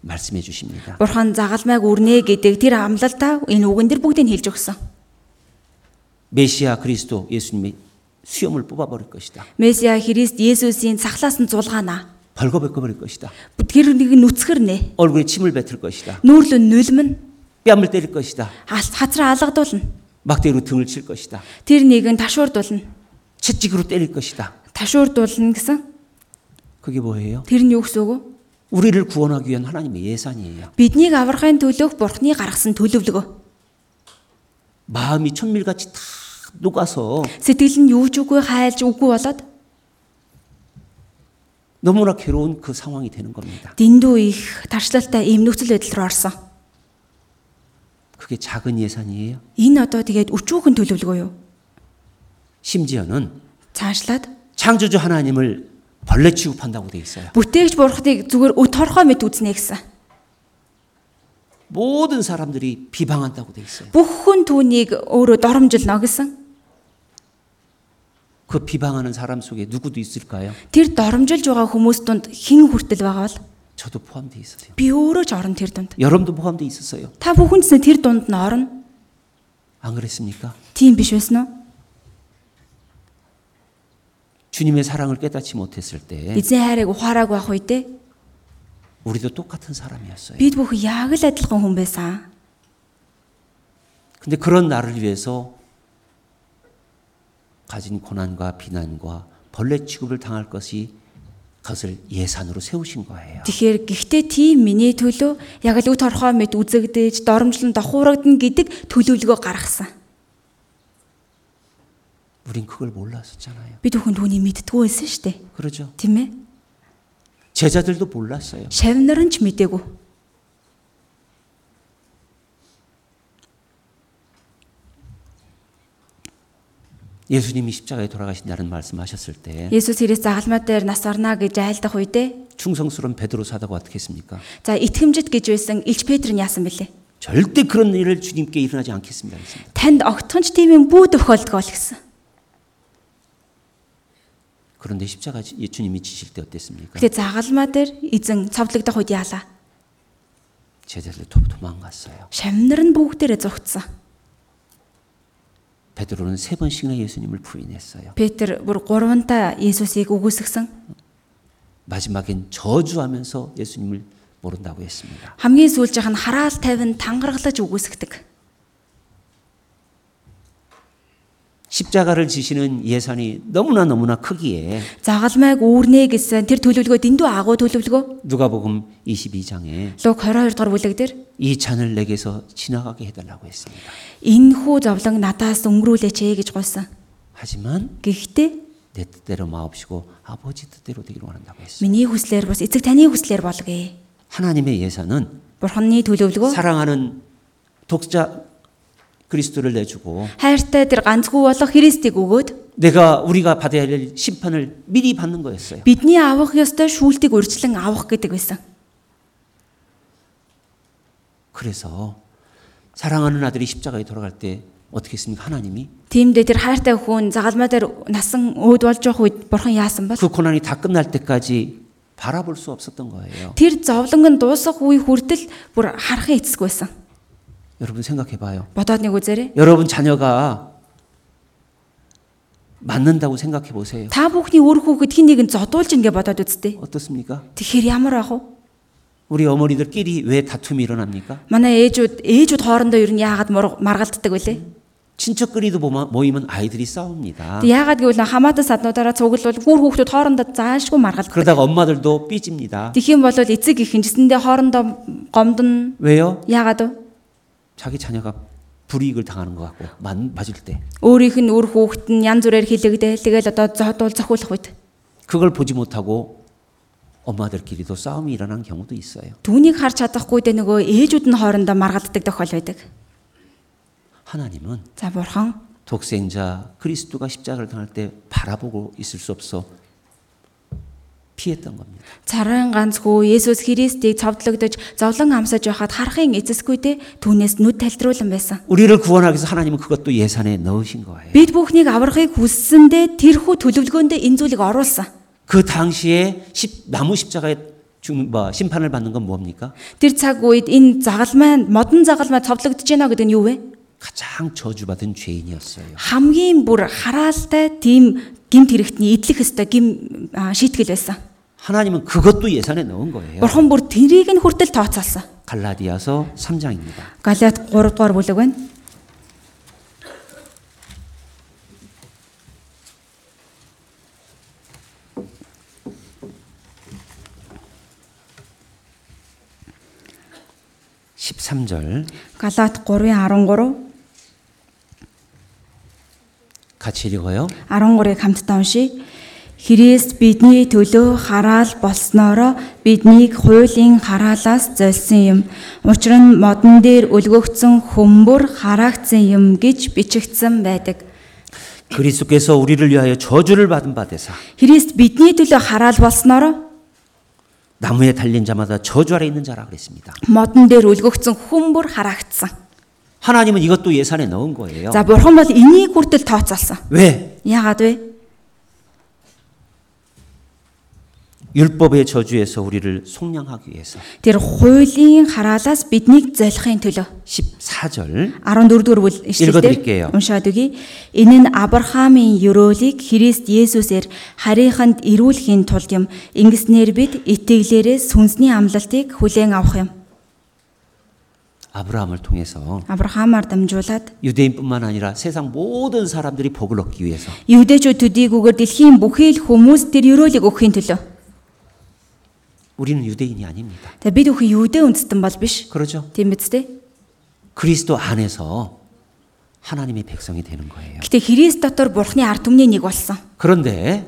말씀해 주십니다. бурхан загалмайг үрнэ гэдэг тэр амлалтаа энэ үгэн дээр бүгдийг хэлж өгсөн. 메시아 그리스도 예수님이 수염을 뽑아버릴 것이다. Месиа Христ Есүсийн цахлаас нь зулгаана. 벌거벗겨버릴 것이다. Тэр нэг нь нүцгэрнэ. 얼굴에 침을 뱉을 것이다. Нүүрлэн нүлмэн 뺨을 때릴 것이다. хацраа алгадуулна. 막대기로 등을 칠 것이다. Тэр нэг нь ташуурдуулна. 채찍으로 때릴 것이다. Ташуурдуулна гэсэн. 그게 뭐예요? Тэр нь юу гэсэн үг вэ? 우리를 구원하기 위한 하나님의 예산이에요. Биднийг аврахын төлөөх бурхны гаргасан төлөвлөгөө. 마음이 천밀같이 다 녹아서 Сэтгэл нь юу ч үгүй хайлж үгүй болоод 너무나 괴로운 그 상황이 되는 겁니다. дэндүү их тарчлалтай ийм нөхцөл байдал руу орсон. 그게 작은 예산이에요. Энэ одоо тэгээд өчүүхэн төлөвлөгөө юу? 심지어는 Цаашлаад 창조주 하나님을 벌레 취급한다고 돼 있어요. бүтээгч бурхныг зүгээр өт торхоо мэт үзнэ гэсэн. 모든 사람들이 비방한다고 돼 있어요. Бүх хүн түүнийг өөрөө доромжилно гэсэн. 그 비방하는 사람 속에 누구도 있을까요? Тэр доромжилж байгаа хүмүүс донд хэн хүртэл байгаа бол 저도 포함돼 있어요. би өөрөө ч орно тэр дунд. 여러분도 포함돼 있었어요. Та бүхэн ч тэр дунд нь орно. 안 그랬습니까? Тийм биш байсан уу? 주님의 사랑을 깨닫지 못했을 때 Эзэн хайрыг ухаараагүй байх үедээ 우리도 똑같은 사람이었어요. бид бүхэн яг л адилхан хүн байсан. 근데 그런 나를 위해서 가진 고난과 비난과 벌레 취급을 당할 것이 그것을 예산으로 세우신 거예요. Тэгэхээр гэхдээ тийм миний төлөө яг л үт орхоо мэт үзэгдэж, доромжлон дохуурагдана гэдэг төлөвлөгөө гаргасан. 우린 그걸 몰랐었잖아요. Бид бүхэн түүнийг мэддгүү байсан шүү дээ. 그러죠? Тийм ээ? 제자들도 몰랐어요. Шавнар нь ч мэдээгүй. 예수님이 십자가에 돌아가신다는 말씀하셨을 때 Есүс Христ загалмай дээр нас орно гэж айлдах үедээ 충성스러운 베드로 사도가 어떻게 했습니까? за итгэмжит гэж байсан Илч Петр нь яасан бэлээ? 절대 그런 일을 주님께 일어나지 않겠습니다. 했습니다. Танд огтхонч тийм юм бүү тохиолдгоо л гэсэн. 그런데 십자가 지- 주님이 지실 때 어땠습니까? Гэтэ загалмай дээр эзэн цовдлогдох үед яалаа. 제자들 도- 도망갔어요. Шавнар нь бүгдээрээ зугтсан. 베드로는 세 번씩이나 예수님을 부인했어요. Петр бүр гуравантаа Есүсийг үгүйсгсэн. 마지막엔 저주하면서 예수님을 모른다고 했습니다. Хамгийн сүүлжийнх нь хараал тавин тангаргалж үгүйсгдэг. 십자가를 지시는 예산이 너무나 너무나 크기에 Загалмайг үүрнэ гэсэн тэр төлөвлөгөө дэндүү агуу төлөвлөгөө. 누가복음 22장에 Луг 22 дугаар бүлэг дээр 이 잔을 내게서 지나가게 해달라고 했습니다. энэ хүү зовлон надаас өнгөрүүлээч ээ гэж гуйсан. 하지만 Гэхдээ 내 뜻대로 마옵시고 아버지 뜻대로 되기를 원한다고 했어요. миний хүслээр бас эцэг таны хүслээр болгоё. 하나님의 예산은 Бурханы төлөвлөгөө 사랑하는 독자 그리스도를 내주고 хайртай тэр ганцгүй болох Христийг өгөөд 내가 우리가 받아야 할 심판을 미리 받는 거였어요. бидний авах ёстой шүүлтийг урьдчилан авах гэдэг байсан. 그래서 사랑하는 아들이 십자가에 돌아갈 때 어떻게 했습니까? 하나님이 Тиймдээ тэр хайртай хүн загалмай дээр насан өөд болж явах үед бурхан яасан бол 그 고난이 다 끝날 때까지 바라볼 수 없었던 거예요. тэр зовлонг нь дуусах үе хүртэл бүр харахын эцэсгүй байсан. 여러분 생각해 봐요. Бодоод нэг үзээрэй. 여러분 자녀가 맞는다고 생각해 보세요. Та бүхний үр хүүхэд хин нэг нь зодуулж ингээ бодоод үзтээ. 어떻습니까? Тэгэхээр ямар ах вэ? 우리 어머니들끼리 왜 다툼이 일어납니까? Манай ээжүүд ээжүүд хоорондоо ер нь яагаад мур- маргалддаг вүлээ? 친척끼리도 모마- 모이면 아이들이 싸웁니다. Тэг яагаад гэвэл хамаатан саднуудаараа цуглуул бүр хүүхдүүд хоорондоо заашгүй маргалддаг. 그러다가 엄마들도 삐집니다. Тэгэх юм бол эцэг их хинжсэндээ хоорондоо гомдно. 왜요? Яагаад вэ? 자기 자녀가 불이익을 당하는 것 같고 맞, 맞을 때 Өөрийнх нь үр хүүхэд нь янз бүрээр хилэгдээ. Тэгэл одоо зодуул зохиулах үед. 그걸 보지 못하고 엄마들끼리도 싸움이 일어난 경우도 있어요. Түүнийг харж чадахгүй дэ нөгөө ээжүүд нь хоорондоо маргалддаг тохиол байдаг. 하나님은 За бурхан 독생자 그리스도가 십자가를 당할 때 바라보고 있을 수 없어 피했던 겁니다. царайн ганц хүү Есүс Христийг цовдлогдож зовлон амсаж байхад харахын эцэсгүйдээ түүнээс нүд тайлтруулан байсан. 우리를 구원하기 위해서 하나님은 그것도 예산에 넣으신 거예요. Бид бүхнийг аврахыг хүссэндээ тэрхүү төлөвлөгөөндөө энэ зүйлийг оруулсан. 그 당시에 십, 나무 십자가에 죽는 뭐, 심판을 받는 건 뭡니까? Тэр цаг үед энэ загалмай модон загалмай цовдлогдож байна гэдэг нь юу вэ? 가장 저주받은 죄인이었어요. Хамгийн бүр хараалтай тийм гимт хэрэгтний идэлх өстой гим а, шийтгэл байсан. 하나님은 그것도 예산에 넣은 거예요. Бурхан бүр тэрийг нь хүртэл тооцоолсон. 갈라디아서 3장입니다. Галиад 3 дугаар бүлэг байна. 십삼 절 Галаат 3:13 같이 읽어요. 13-ыг хамтдаа уншийе. Христ бидний төлөө хараал болсноороо биднийг хуулийн хараалаас золсон юм. Учир нь модон дээр өлгөгдсөн хөмбөр хараагдсан юм гэж бичигдсэн байдаг. 그리스도께서 우리를 위하여 저주를 받은 바 되사 Христ бидний төлөө хараал болсноороо 나무에 달린 자마다 저주 아래 있는 자라 그랬습니다. модон дээр өлгөгдсөн хөмбөр хараагдсан. 하나님은 이것도 예산에 넣은 거예요. За бурхан бол энийг хүртэл тооцоолсон. 왜? Яагаад вэ? 율법의 저주에서 우리를 속량하기 위해서. Тэр хуулийн хараалаас биднийг золихын төлөө. 14절 14 дугаар бүл 읽어드릴게요. ишлэлээр уншаад өгье. Энэ нь Авраамийн ёроолыг Христ Есүсээр харийнханд ирүүлэхийн тулд юм. Ингэснээр бид итгэлээрээ сүнсний амлалтыг хүлээн авах юм. 아브라함을 통해서 Авраамаар дамжуулаад 유대인뿐만 아니라 세상 모든 사람들이 복을 얻기 위해서 евдээчүүд төдийгүйгээр дэлхийн бүхий л хүмүүс тэр ёроолыг өгөхийн төлөө. 우리는 유대인이 아닙니다. За бид бүхэн евдээ үндэстэн бол биш. 그러죠? Тийм биз дээ. 그리스도 안에서 하나님의 백성이 되는 거예요. Гэтэ Христ дотор Бурхны ард түмний нэг болсон. 그런데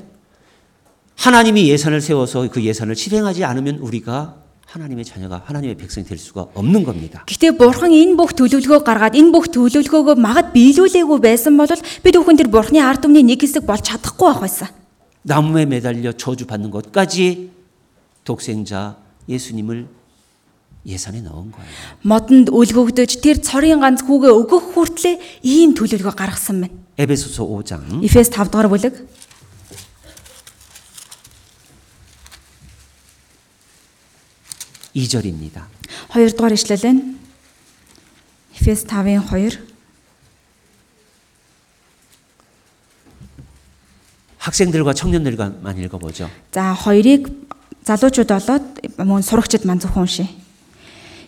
하나님이 예산을 세워서 그 예산을 실행하지 않으면 우리가 하나님의 자녀가 하나님의 백성이 될 수가 없는 겁니다. Гэтэ Бурхан энэ бүх төлөвлөгөө гаргаад энэ бүх төлөвлөгөөгөө магад биелүүлээгүй байсан бол бид бүхэн тэр Бурхны ард түмний нэг хэсэг болж чадахгүй байх байсан. 나무에 매달려 저주 받는 것까지 독생자 예수님을 예산에 넣은 거예요. Модонд өлгөгдөж тэр цорын ганц хүүгээ өгөх хүртлээр ийм төлөвлөгөө гаргасан байна. 에베소서 5장 Эфес 5 дугаар бүлэг 2절입니다. 2 дугаар ишлэл байна. Эфес 5-ын 2 학생들과 청년들과만 읽어보죠. За хоёрыг залуучууд болоод мөн сурагчид маань зөвхөн уншия.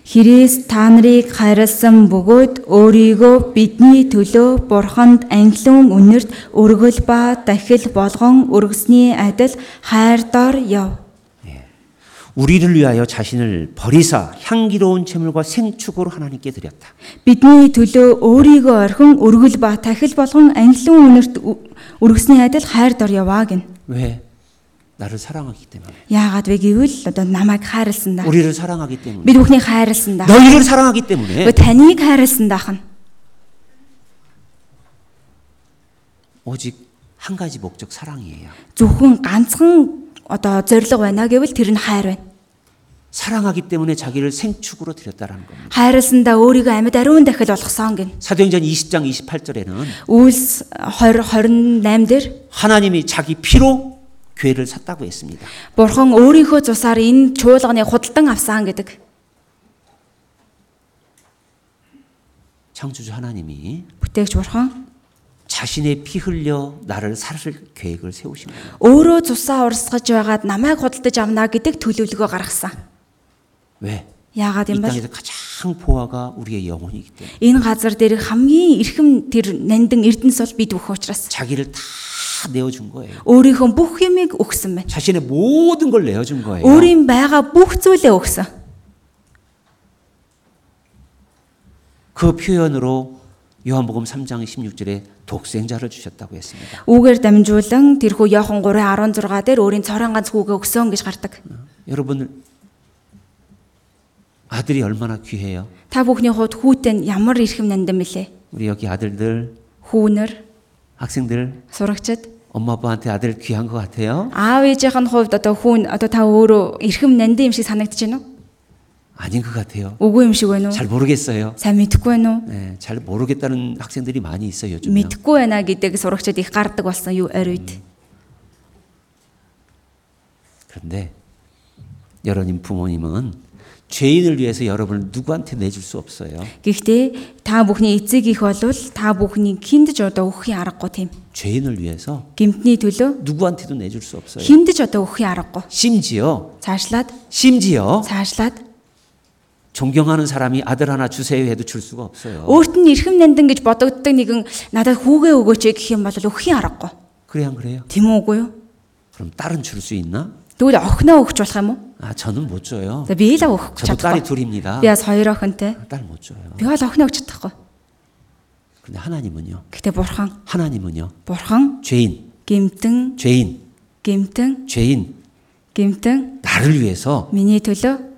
Христ та нарыг хайрлсан бөгөөд өөрийгөө бидний төлөө бурханд анхлын үнэрт өргөл ба дахил болгон өргөсний адил хайрдоор яв. 우리를 위하여 자신을 버리사 향기로운 제물과 생축으로 하나님께 드렸다. Бидний төлөө өөрийгөө орхин өргөл ба тахил болгон анхлын үнэрт ө- өргөсний адил хайрдоор яваа гин. 왜? 나를 사랑하기 때문에. Яагаад вэ гэвэл одоо намайг хайрлсан да. 우리를 사랑하기 때문에. Бид бүхнийг хайрлсан да. 너희를 사랑하기 때문에 Өө таныг хайрлсан даах нь. 오직 한 가지 목적 사랑이에요. Зөвхөн ганцхан одоо зориг байна гэвэл тэр нь хайр байна. 사랑하기 때문에 자기를 생축으로 드렸다라는 겁니다. Хайрласандаа өөрийгөө амьд ариун дахил болгосон гин. 사도행전 20장 28절에는 Үйлс 20 28 дээр 하나님이 자기 피로 교회를 샀다고 했습니다. Бурхан өөрийнхөө цусаар энэ чуулганы худалдан авсан гэдэг. 창조주 하나님이 Бүтээгч Бурхан 자신의 피 흘려 나를 살 계획을 세우신 거예요. Өөрөө цусаа урсгаж байгаад намайг худалдаж авна гэдэг төлөвлөгөө гаргасан. 왜? Яагаад 이 юм бэ? 땅에서 가장 보아가 우리의 영혼이기 때문에 Энэ газар дээр хамгийн эрхэм тэр нандин эрдэнэс бол бид бүх учраас 자기를 다 내어준 거예요. өөрийнхөө бүх юмыг өгсөн байна. 자신의 모든 걸 내어준 거예요. Өөрийн байгаа бүх зүйлээ өгсөн. 그 표현으로 요한복음 3장 16절에 독생자를 주셨다고 했습니다. Үүгээр дамжуулан тэрхүү Иохан 3:16 дээр өөрийн цорын ганц хүүгээ өгсөн гэж гардаг. 여러분 아들이 얼마나 귀해요. Та бүхний хувьд хүүтэн ямар эрхэм нандин мэлээ? 우리 여기 아들들, Хүүнэр, 학생들 сурагчид, 엄마 아빠한테 아들 귀한 것 같아요? аав ээжийнх нь хувьд одоо хүүн одоо та өөрөө эрхэм нандин юм шиг санагдаж байна уу? 아닌 것 같아요. Үгүй юм шиг байна уу? 잘 모르겠어요. Сайн мэдэхгүй байна уу? 네, 잘 모르겠다는 학생들이 많이 있어요 요즘요. Мэдэхгүй байна гэдэг сурагчид их гардаг болсон юу орой үед. 그런데 여러분 부모님은 죄인을 위해서 여러분을 누구한테 내줄 수 없어요. Гэхдээ та бүхний эцэг их болвол та бүхний хиндэж одоо өгөхийн аргагүй тийм. 죄인을 위해서 Гэмтний төлөө 누구한테도 내줄 수 없어요. хиндэж одоо өгөхийн аргагүй. 심지어 Цаашлаад, 심지어 цаашлаад 존경하는 사람이 아들 하나 주세요 해도 줄 수가 없어요. өөрт нь эрхэм нандин гэж бодогддог нэгэн надад хүүгээ өгөөч гэх юм бол өгөхийн аргагүй. 그래 안 그래요? Тийм үгүй юу? 그럼 딸은 줄 수 있나? Тэгвэл охиноо өгч болох юм уу? 아 저는 못 줘요. За би л өгөх 저도 딸이 чадахгүй. 둘입니다. Би бас хоёр охинтой. 딸 못 줘요. Би бол охиноо өгч чадахгүй. 근데 하나님은요. Гэхдээ бурхан, 하나님은요. бурхан 죄인, гэмтэн, 죄인, гэмтэн, 죄인 гэмтэн 나를 위해서 миний төлөө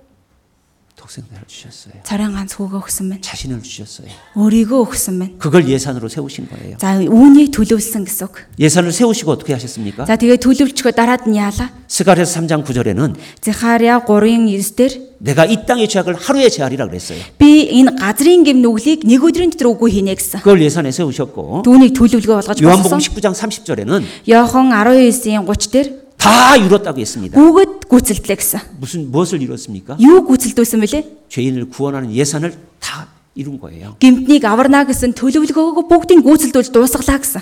독생자를 주셨어요. царайн ганц хүүгээ өгсөн байна. 자신을 주셨어요. Өөрийгөө өгсөн байна. 그걸 예산으로 세우신 거예요. За үүнийг төлөвлөсөн гэсэн үг. 예산을 세우시고 어떻게 하셨습니까? За тэгээ төлөвлөчгөө дараад нь яалаа? 스가랴서 3장 9절에는 Захария 3-ын 9 дээр 내가 이 땅의 죄악을 하루에 제하리라 그랬어요. би энэ газрын гэм нүглийг нэг өдрийн дотор үгүй хийнэ гэсэн. 그걸 예산에 세우셨고 Түүнийг төлөвлөгөө болгож 요한복음 болсон. 19장 30절에는 Йохан 19-ийн 30 дээр 다 이뤘다고 했습니다. бүгд гүйцэлдлээ гэсэн. 무슨 무엇을 이뤘습니까? Юу гүйцэлдүүлсэн бэлээ? 죄인을 구원하는 예산을 다 이룬 거예요. Гэмтнийг аварна гэсэн төлөвлөгөөгөө бүгдийг гүйцэлдүүлж дуусгалаа гэсэн.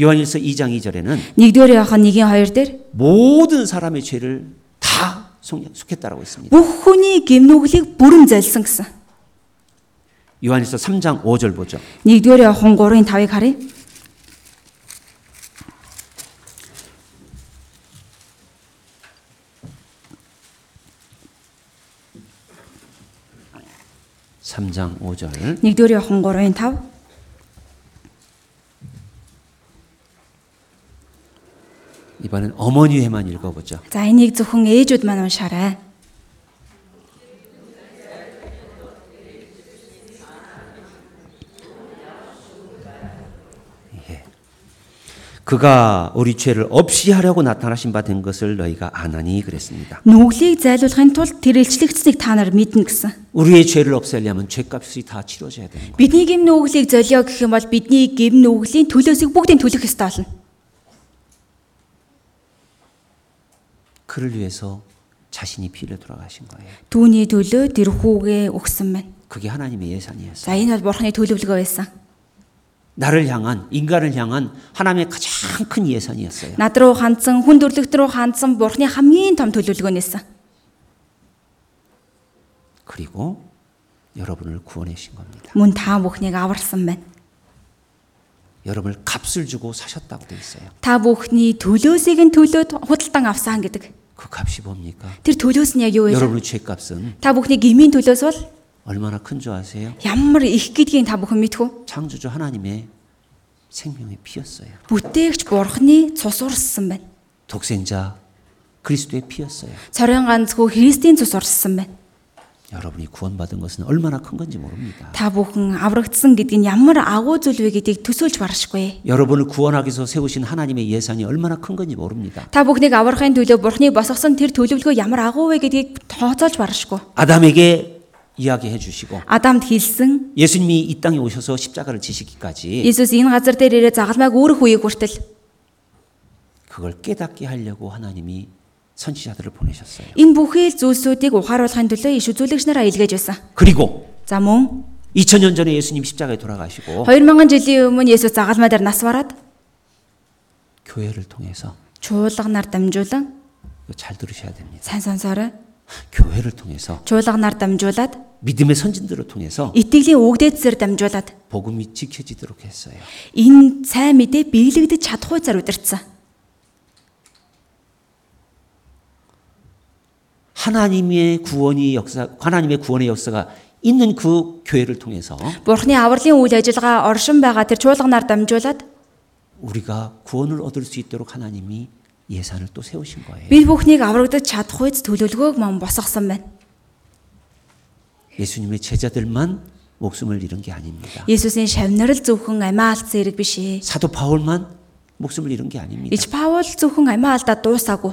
요한일서 2장 2절에는 1-р Йохан 1-ийн 2 дээр 모든 사람의 죄를 다 속- 속했다라고 했습니다. бүх хүний гэм нүглийг бүрэн залсан гэсэн. 요한일서 3장 5절 보죠. 1-р Йохан 3-ын 5-ыг харъя. 삼장 5절. 1-р Йохан 3-ын 5 이번엔 어머니회만 읽어보죠. За энийг зөвхөн ээжүүд маань уншаарай. 그가 우리 죄를 없이 하려고 나타나신 바 된 것을 너희가 아나니 그랬습니다. Нүглийг зайлуулахын тулд тэр илчлэгдсэнийг та нар мэднэ гэсэн. 우리의 죄를 없애려면 죄값이 다 치러져야 되는 거예요. Бидний гэм нүглийг золио гэх юм бол бидний гэм нүглийн төлөөсийг бүгдийг төлөх ёстой болно. 그를 위해서 자신이 피를 돌아가신 거예요. Түүний төлөө тэр хүүгээ өгсөн байна. 그게 하나님의 예산이었어요. За энэ бол бурхны төлөвлөгөө байсан. 나를 향한 인간을 향한 하나님의 가장 큰 예산이었어요. Над руу хандсан, хүн төрлөخت рүү хандсан Бурхны хамгийн том төлөвлөгөөнөөс. 그리고 여러분을 구원해신 겁니다. Мөн та бүхнийг аварсан байна. 여러분을 값을 주고 사셨다고 돼 있어요. Та бүхний төлөөсийг нь төлөөд худалдан авсан гэдэг. 그 값이 뭡니까? Тэр төлөөс нь яг юу вэ? 여러분의 죄값은 та бүхний гмийн төлөөс бол 얼마나 큰 줄 아세요? ямар их гэдгийг та бүхэн мэдхүү? 창조주 하나님의 생명의 피였어요. Бүтээгч бурхны цус урссан байна. 독생자 그리스도의 피였어요. Цорын ганц хүү Христийн цус урссан байна. 여러분이 구원받은 것은 얼마나 큰 건지 모릅니다. Та бүхэн аврагдсан гэдэг нь ямар агуу зүйл вэ гэдгийг төсөөлж баршгүй. 여러분을 구원하기 위해서 세우신 하나님의 예산이 얼마나 큰 건지 모릅니다. Та бүхнийг аврахын төлөө бурхныг босгосон тэр төлөвлөгөө ямар агуу вэ гэдгийг тооцоолж баршгүй. 아담에게 이야기해 주시고 Адамд хэлсэн 예수님이 이 땅에 오셔서 십자가를 지시기까지 Иесус энэ газар дээр ирээ загалмайг өөрөх үеийг хүртэл 그걸 깨닫게 하려고 하나님이 선지자들을 보내셨어요. энэ бүхий л зүйлсүүдийг ухааруулахын төлөө иш үзүүлэгч нараа илгээж байсан. 그리고 За мөн 2000년 전에 예수님 십자가에 돌아가시고 2000 жилийн өмнө Есүс загалмай дээр нас бараад 교회를 통해서 чуулганаар дамжуулан 이거 잘 들으셔야 됩니다. сайн сонсоорой. 교회를 통해서 Чуулганаар дамжуулаад 믿음의 선진들을 통해서 итгэлийн өгдөөдсөөр дамжуулаад 복음이 지켜지도록 했어요. энэ сайн мэдээ биелэгдэж чадахгүй зар удирдсан. 하나님의 구원이 역사 하나님의 구원의 역사가 있는 그 교회를 통해서 Бурхны авралын үйл ажиллагаа оршин байгаа тэр чуулганаар дамжуулаад 우리가 구원을 얻을 수 있도록 하나님이 예산을 또 세우신 거예요. бид бүхнийг аврагдаж чадах үйс төлөвлөгөөг мөн босгосон байна. 예수님의 제자들만 목숨을 잃은 게 아닙니다. Есүсийн шавнар л зөвхөн амиа алдсан хэрэг биш ээ. 사도 바울만 목숨을 잃은 게 아닙니다. Ич Паул зөвхөн амиа алдаад дуусаагүй.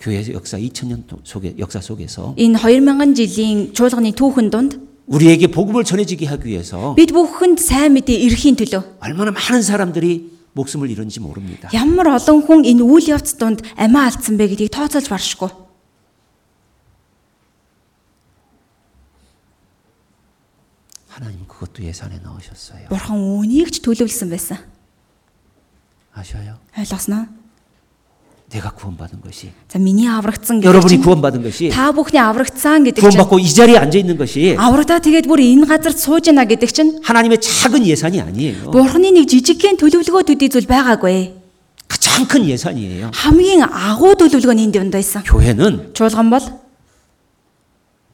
교회 역사 2000년 속에 역사 속에서 Энэ 2000 жилийн чуулганы түүхэн дунд 우리에게 복음을 전해지게 하기 위해서 бид бүхэнд сайн мэдээ ирэхийн төлөө 얼마나 많은 사람들이 목숨을 잃은지 모릅니다. ямар олон хүн энэ үйл явц донд амиа алдсан бэ гэдгийг тооцоолж баршгүй. 그것도 예산에 넣으셨어요. Бурхан үүнийг ч төлөвлөсөн байсан. 아셔요? Ойлгосноо? 내가 구원받은 것이 За миний аврагдсан гэдэг 여러분이 чинь 구원받은 것이 та бүхний аврагдсан гэдэг чинь 구원받고 이 자리에 앉아 있는 것이 аврагдаа тэгээд бүр энэ газарт сууж яана гэдэг чинь 하나님의 작은 예산이 아니에요. Бурханы нэг жижигхэн төлөвлөгөө төдий зүйл байгаагүй. 가장 큰 예산이에요. Хамгийн агуу төлөвлөгөө нь энд дунд байсан. 교회는 Чуулган бол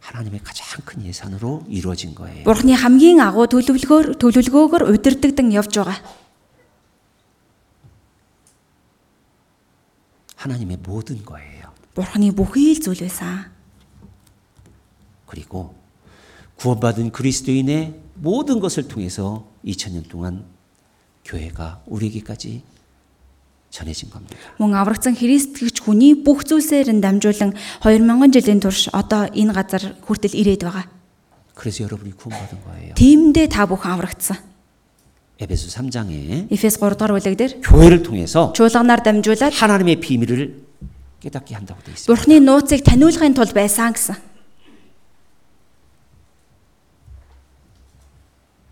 하나님의 가장 큰 예산으로 이루어진 거예요. Бурханы хамгийн агуу төлөвлөгөөр төлөвлөгөөгөр удирдагдан явж байгаа. 하나님의 모든 거예요. Бурханы бүхий л зүйл байсан. 그리고 구원받은 그리스도인의 모든 것을 통해서 2000년 동안 교회가 우리에게까지 전해진 겁니다. Мөн аврагдсан Христ гэж хүний бүх зүйлсээр нь дамжуулан 2000 жилийн турш одоо энэ газар хүртэл ирээд байгаа. 그래서 여러분이 구원받은 거예요. Тиймдээ та бүхэн аврагдсан. 에베소 3장에 Эфес 3 дугаар бүлэг дээр 교회를 통해서 чуулганаар дамжуулаад 하나님의 비밀을 깨닫게 한다고 되어 있습니다. Бурхны нууцыг таниулахын тулд байсан гэсэн.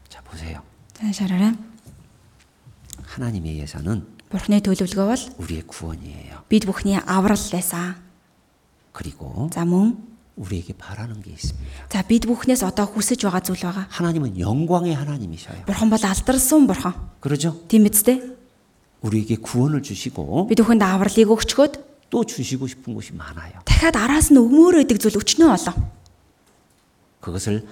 자 보세요. За шараарай. 하나님의 예산은 Бурхны төлөвлөгөө бол 우리의 구원이에요. бид бүхний аврал байсан. 그리고 За мөн 우리에게 바라는 게 있습니다. за бид бүхнээс одоо хүсэж байгаа зүйл байгаа. 하나님은 영광의 하나님이셔요. Бурхан бол алдарсан бурхан. 그러죠? Тийм биз дээ? 우리에게 구원을 주시고 Бид бүхэнд авралыг өгчгөөд 또 주시고 싶은 것이 많아요. дахиад араас нь өгмөөр өгдөг зүйл өчнөө олон. 그것을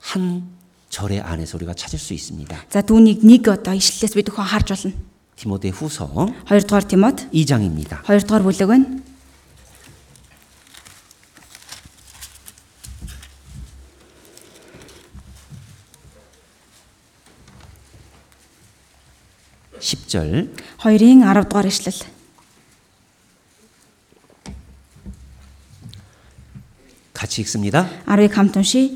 한 절의 안에서 우리가 찾을 수 있습니다. За түүнийг нэг одоо ишлэлээс бид бүхэн харж болно. 디모데 후서 2 дугаар Тимот 2장입니다. 2 дугаар бүлэг байна. 십절 2-ын 10 дугаар ишлэл. 같이 읽습니다. 10-ыг хамт уншия.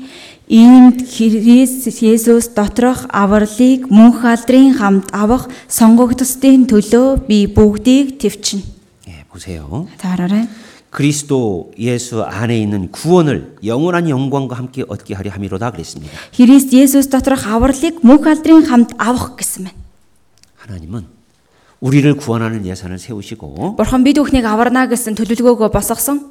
Иймд Христ Есүс доторх авралыг мөнх алдрын хамт авах сонгогдсдын төлөө би бүгдийг твчнэ. 예, 보세요. Таараарай. 그리스도 예수 안에 있는 구원을 영원한 영광과 함께 얻게 하려 함이로다 그랬습니다. Христ Есүс доторх авралыг мөнх алдрын хамт авах гэсэн байна. 하나님은 우리를 구원하는 예산을 세우시고 Бурхан бид бүхнийг аварна гэсэн төлөвлөгөөгөө босгосон.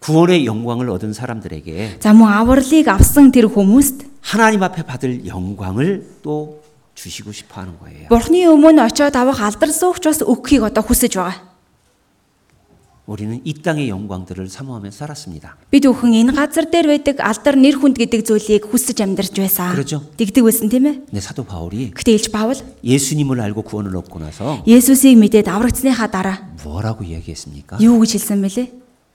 구원의 영광을 얻은 사람들에게 За мөн авралыг авсан тэр хүмүүст 하나님 앞에 받을 영광을 또 주시고 싶어 하는 거예요. Бурханы өмнө очиод авах алдар суугч бас өгөхийг одоо хүсэж байгаа. 우리는 이 땅의 영광들을 사모하며 살았습니다. Бид бүхэн энэ газар дээр байдаг алдар нэр хүнд гэдэг зүйлийг хүсэж амьдарч байсан. 그렇죠. Дэгдэг байсан тийм ээ. 근데 사도 바울이 Гэтэ Илж Паул 예수님을 알고 구원을 얻고 나서 Есүсийг мэдээд аврагдсныхаа дараа 뭐라고 이야기했습니까? юу гэж хэлсэн бэлээ?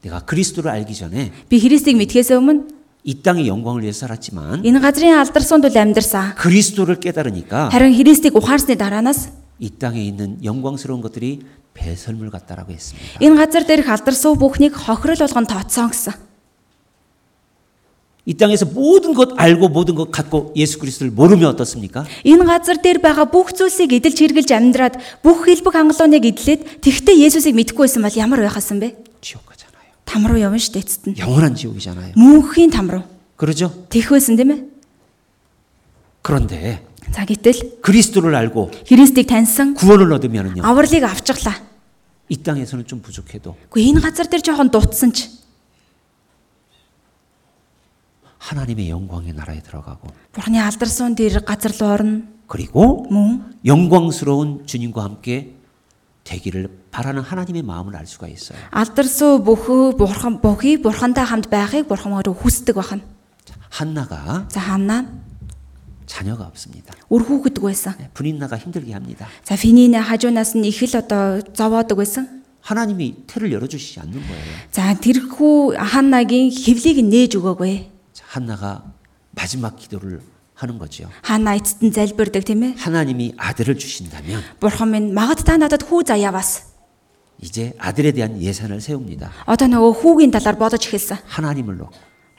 내가 그리스도를 알기 전에 Би Христийг мэдхээс өмнө 이 땅의 영광을 위해 살았지만 энэ газрын алдарсуунд бол амьдарсан. 그리스도를 깨달으니까 Харин Христийг ухаарсны дараанаас 이 땅에 있는 영광스러운 것들이 배설물 같다라고 했습니다. энэ газар дээрх алдарсуу бүхнийг хохирол болгон тооцсон гэсэн. 이 땅에서 모든 것 알고 모든 것 갖고 예수 그리스도를 모르면 어떻습니까? Энэ газар дээр байгаа бүх зүйлсийг эдэлж хэрглэж амьдраад бүх хэлбэг хангалууныг эдлээд тэгтээ Есүсийг мэдхгүй байсан бол ямар байх вэ бэ? 지옥 가잖아요. Там руу явна шүү дээ эцэст нь. 영원한 지옥이잖아요. Мөнхийн там руу. 그러죠? Тэгх байсан тийм ээ? 그런데 За гэтэл 그리스도를 알고 Христийг таньсан 구원을 얻으면은요. авралыг авчихлаа. 이 땅에서는 좀 부족해도 Гэхдээ энэ газар дээр жоохон дутсан ч 하나님의 영광의 나라에 들어가고 Бурхны алдарсан дээр газар руу орно. 그리고 Мөн 영광스러운 주님과 함께 되기를 바라는 하나님의 마음을 알 수가 있어요. алдарсуу бүхөө бурхан бүхий бурхантай хамт байхыг бурхан өөрөө хүсдэг байна. 한나가 За ханаа 자녀가 없습니다. үр хүүхэдг байсан. 네, 분인나가 힘들게 합니다. За фининэ хажуунаас нь их л одоо зовоодог байсан. 하나님이 태를 열어주시지 않는 거예요. За тэрхүү ханагийн хевлийг нь нээж өгөөгүй. 자, 한나가 마지막 기도를 하는 거죠. Хана эцэст нь залбирдаг тийм ээ. 하나님이 아들을 주신다면 Бурхан минь магад та надад хүү заяваас. 이제 아들에 대한 예산을 세웁니다. Одоо нөгөө хүүгийн талаар бодож эхэлсэн. 하나님을 놓고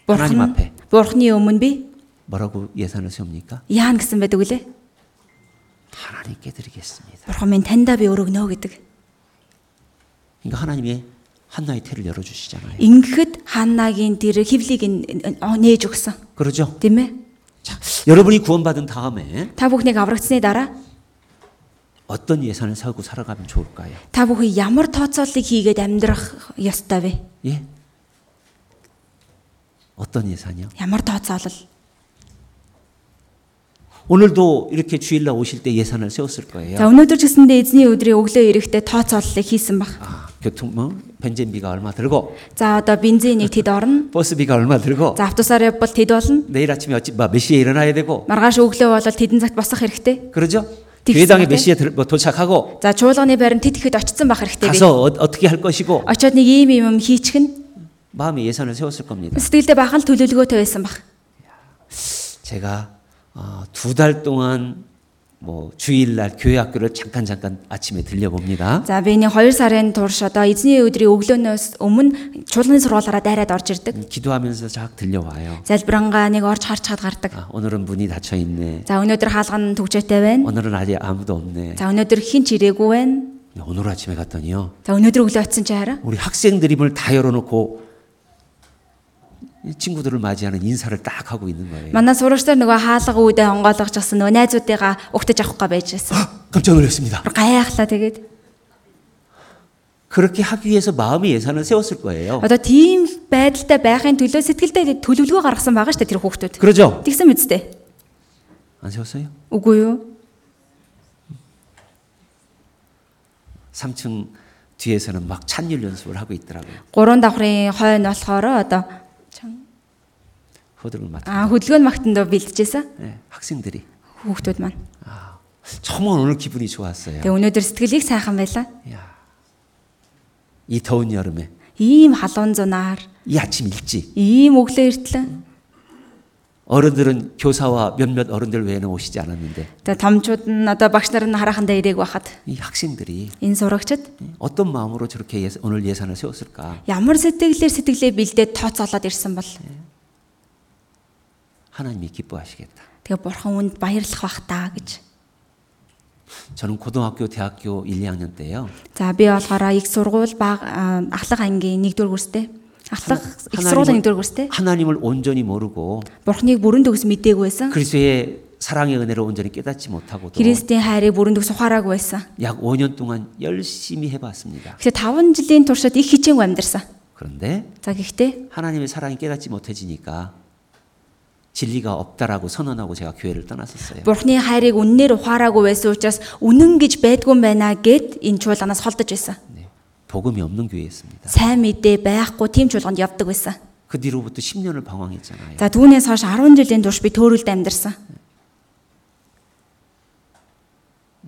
하나님 Бурхан 앞에 Бурханы өмнө би 뭐라고 예산을 세웁니까? яана гэсэн байдаг үлээ. 하나님께 드리겠습니다. Бурхан минь таньдаа би өргөнө гэдэг. 그러니까 하나님의 한나의 태를 열어주시잖아요. Ингэхэд ханагийн тэр хевлийг нь нээж өгсөн. 그러죠? Тийм ээ. 자, 여러분이 구원받은 다음에 Та бүхнийг аврагдсны дараа 어떤 예산을 세우고 살아가면 좋을까요? та бүхэн ямар тооцооллыг хийгээд амьдрах ёстой вэ? 예? 어떤 예산이요? Ямар тооцоолол? 오늘도 이렇게 주일날 오실 때 예산을 세웠을 거예요. За өнөөдөр ч гэсэндээ эзний өдрийн өглөө ирэхдээ тооцооллыг хийсэн баг. 아, 교통 뭐 벤젠비가 얼마 들고 За одоо бензинийг тэд орно. 버스비가 얼마 들고 За автосаар явбал тэд болно. 내일 아침에 어찌 뭐, 몇 시에 일어나야 되고 Маргааш өглөө бол тэдэн цагт босох хэрэгтэй. 그러죠? 딕스 교회당에 같아? 몇 시에 들, 뭐 도착하고 За чуулганы байранд тэд ихэд очсон байх хэрэгтэй би. 가서 어, 어떻게 할 것이고 Очоод нэг ийм юм хийчихнэ. 마음에 예산을 세웠을 겁니다. Сэтгэлдээ бахан л төлөвлөгөөтэй байсан баг. 제가 어, 두 달 동안 뭐 주일날 교회 학교를 잠깐 잠깐 아침에 들려봅니다. За би нэг 2 сарын турш одоо эзний өдрийн өглөөнөөс өмнө чуулганы сургуулаараа дайраад орж ирдэг. 음, 기도하면서 쫙 들려와요. Залбирангаа нэг орж харж чад гардаг. 아, 오늘은 문이 닫혀 있네. За өнөөдөр хаалган төгжөөтэй байна. 오늘은 아직 아무도 없네. За өнөөдөр хэн ч ирээгүй байна. 오늘 아침에 갔더니요. За өнөөдөр өглөө очисон чи хараа. 우리 학생들 입을 다 열어놓고 이 친구들을 맞이하는 인사를 딱 하고 있는 거예요. Манай сурагчдаар нөгөө хаалга үүдээ онгойлгож гисэн нөгөө найзуудыгаа угтаж авах га байж байсан. 깜짝 놀랐습니다. Гайхлаа тэгээд. 그렇게 하기 위해서 마음의 예산을 세웠을 거예요. Одоо тийм байдалтай байхын төлөө сэтгэлдээ төлөвлөгөө гаргасан байгаа шүү дээ тэр хүүхдүүд. 그러죠? Тэгсэн мэт дээ. 안 세웠어요? Үгүй юу? 3층 뒤에서는 막 찬율 연습을 하고 있더라고요. Гурван давхрын хойно болохоор одоо 호들을 맡아. аа хөдөлгөөн магтанд бэлдэжсэн 네, 학생들이. хүүхдүүд маань. 아, 정말 오늘 기분이 좋았어요. Тэгээ өнөөдөр сэтгэлийг сайхан байлаа. 야, 이 더운 여름에 Ийм халуун зунаар, 이 아침 일찍 ийм өглөө эртлэн. 어른들은 교사와 몇몇 어른들 외에는 오시지 않았는데 Тэгээ томчууд нь одоо багш нар нь харахандаа ирээг байхад 이 학생들이 энэ сурагчид 어떤 마음으로 저렇게 예, 오늘 예산을 세웠을까? ямар сэтгэлээр сэтгэлээ бэлдээд тооцоолоод ирсэн бол 하나님이 기뻐하시겠다. тэгээ бурхан үнд баярлах бах та гэж. 저는 고등학교, 대학교 1, 2학년 때요. За би болохоор их сургууль баг аа, ахлах ангийн 1-р курстэй. Ахлах их сургуулийн 1-р курстэй. 하나님을 온전히 모르고 Бурхныг бүрэн төгс мэдээгүй байсан. 그리스도의 사랑의 은혜를 온전히 깨닫지 못하고도 Христийн хайрыг бүрэн төгс ухаараагүй байсан. 약 5년 동안 열심히 해봤습니다. Тэгэхээр 5 жилийн туршид их хичээнгүй амьдарсан. 그런데 За гэхдээ 하나님의 사랑이 깨닫지 못해지니까 진리가 없다라고 선언하고 제가 교회를 떠났었어요. Бурхны хайрыг үннээр ухаараагүй байсан учраас үнэн гэж байдгүй юм байна гэд энэ чуулганаас холдож байсан. 네, 복음이 없는 교회였습니다. Сайн мэдээ байхгүй тийм чуулганд явдаг байсан. 그 뒤로부터 10년을 방황했잖아요. За түүнээс хойш 10 жилийн турш би төөрөлд амьдарсан.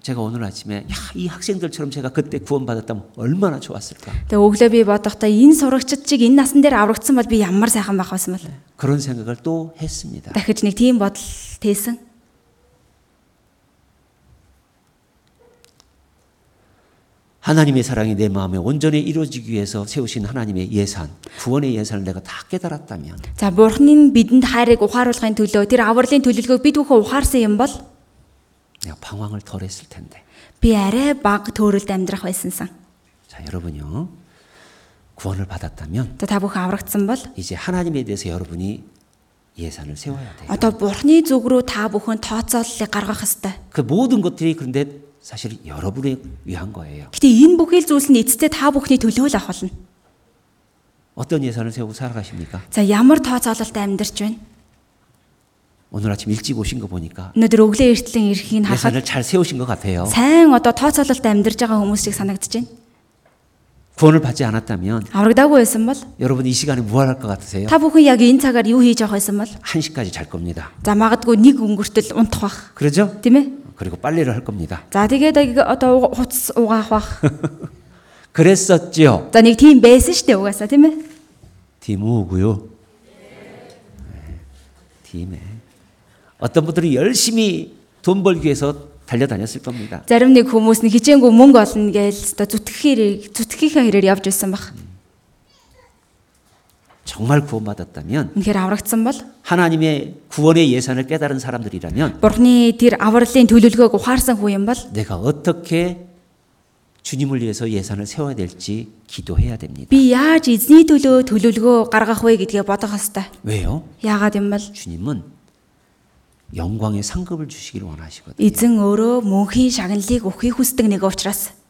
제가 오늘 아침에 야, 이 학생들처럼 제가 그때 구원받았다면 얼마나 좋았을까? Тэгээ өглөө би бодохдоо энэ сурагчид чиг энэ насан дээр аврагдсан бол би ямар сайхан байх байсан бол. 그런 생각을 또 했습니다. Дахиж нэг тийм бодол тээсэн. 하나님의 사랑이 내 마음에 온전히 이루어지기 위해서 세우신 하나님의 예산, 구원의 예산을 내가 다 깨달았다면 За Бурхны бидэнд хайрыг ухааруулахын төлөө тэр авралын төлөвлөгөөг бид бүхэн ухаарсан юм бол 내가 방황을 덜 했을 텐데. би арай бага төөрөлд амьдрах байсансан. 자, 여러분요. 구원을 받았다면 За та бүхэн аврагдсан бол 이제 하나님에 대해서 여러분이 예산을 세워야 돼요. Одоо Бурхны зүг рүү та бүхэн тооцооллыг гаргах ёстой. 그 모든 것들이 그런데 사실 여러분을 위한 거예요. Гэтэ энэ бүхэл зүйлс нь эцэстээ та бүхний төлөө л ах болно. 어떤 예산을 세우고 살아가십니까? За ямар тооцоололтой амьдарч байна? 오늘 아침 일찍 오신 거 보니까 Өнөөдөр өглөө эртлэн ирэхийг харахад 예산을 잘 세우신 것 같아요. сайн одоо тооцоололтой амьдарч байгаа хүмүүс шиг санагдаж байна. 구원을 받지 않았다면 Аврагдаагүй байсан бол 여러분 이 시간에 무엇할 것 같으세요? та бүхэн яг энэ цагаар юу хийж явах байсан бол 1시까지 잘 겁니다. за магадгүй нэг өнгөртөл унтах бах. 그러죠? Тийм ээ? 그리고 빨래를 할 겁니다. За тэгээд яг одоо уга- хуц угаах бах. 그랬었지요. За нэг тийм байсан шүү дээ угаасаа тийм ээ? 디모고요. 디메. 어떤 분들은 열심히 돈 벌기 위해서 달려다녔을 겁니다. Зарим нэг хүмүүс нь хичээнгүй мөнгө олно гэж одоо зүтгэхээр зүтгэхийн хэрээр явж байсан бах. 정말 구원받았다면 하나님의 구원의 예산을 깨달은 사람들이라면 내가 어떻게 주님을 위해서 예산을 세워야 될지 기도해야 됩니다. 왜요? 주님은 영광의 상급을 주시기를 원하시거든요.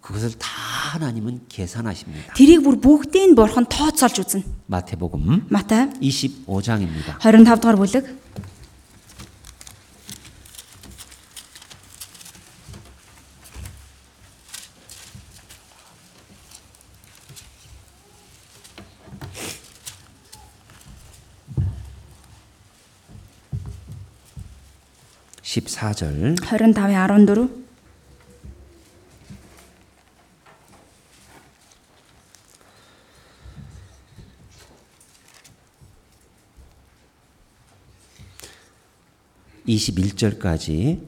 эзэн өөрөө мөнхийн шагналыг өгөхийг хүсдэг нэг учраас 그것을 다 하나님은 계산하십니다. тэрийг бүр бүгдийг нь бурхан тооцоолж үзнэ. 마태복음 Матай 25장입니다. 25 дугаар бүлэг 14절 25-ийн 14 21절까지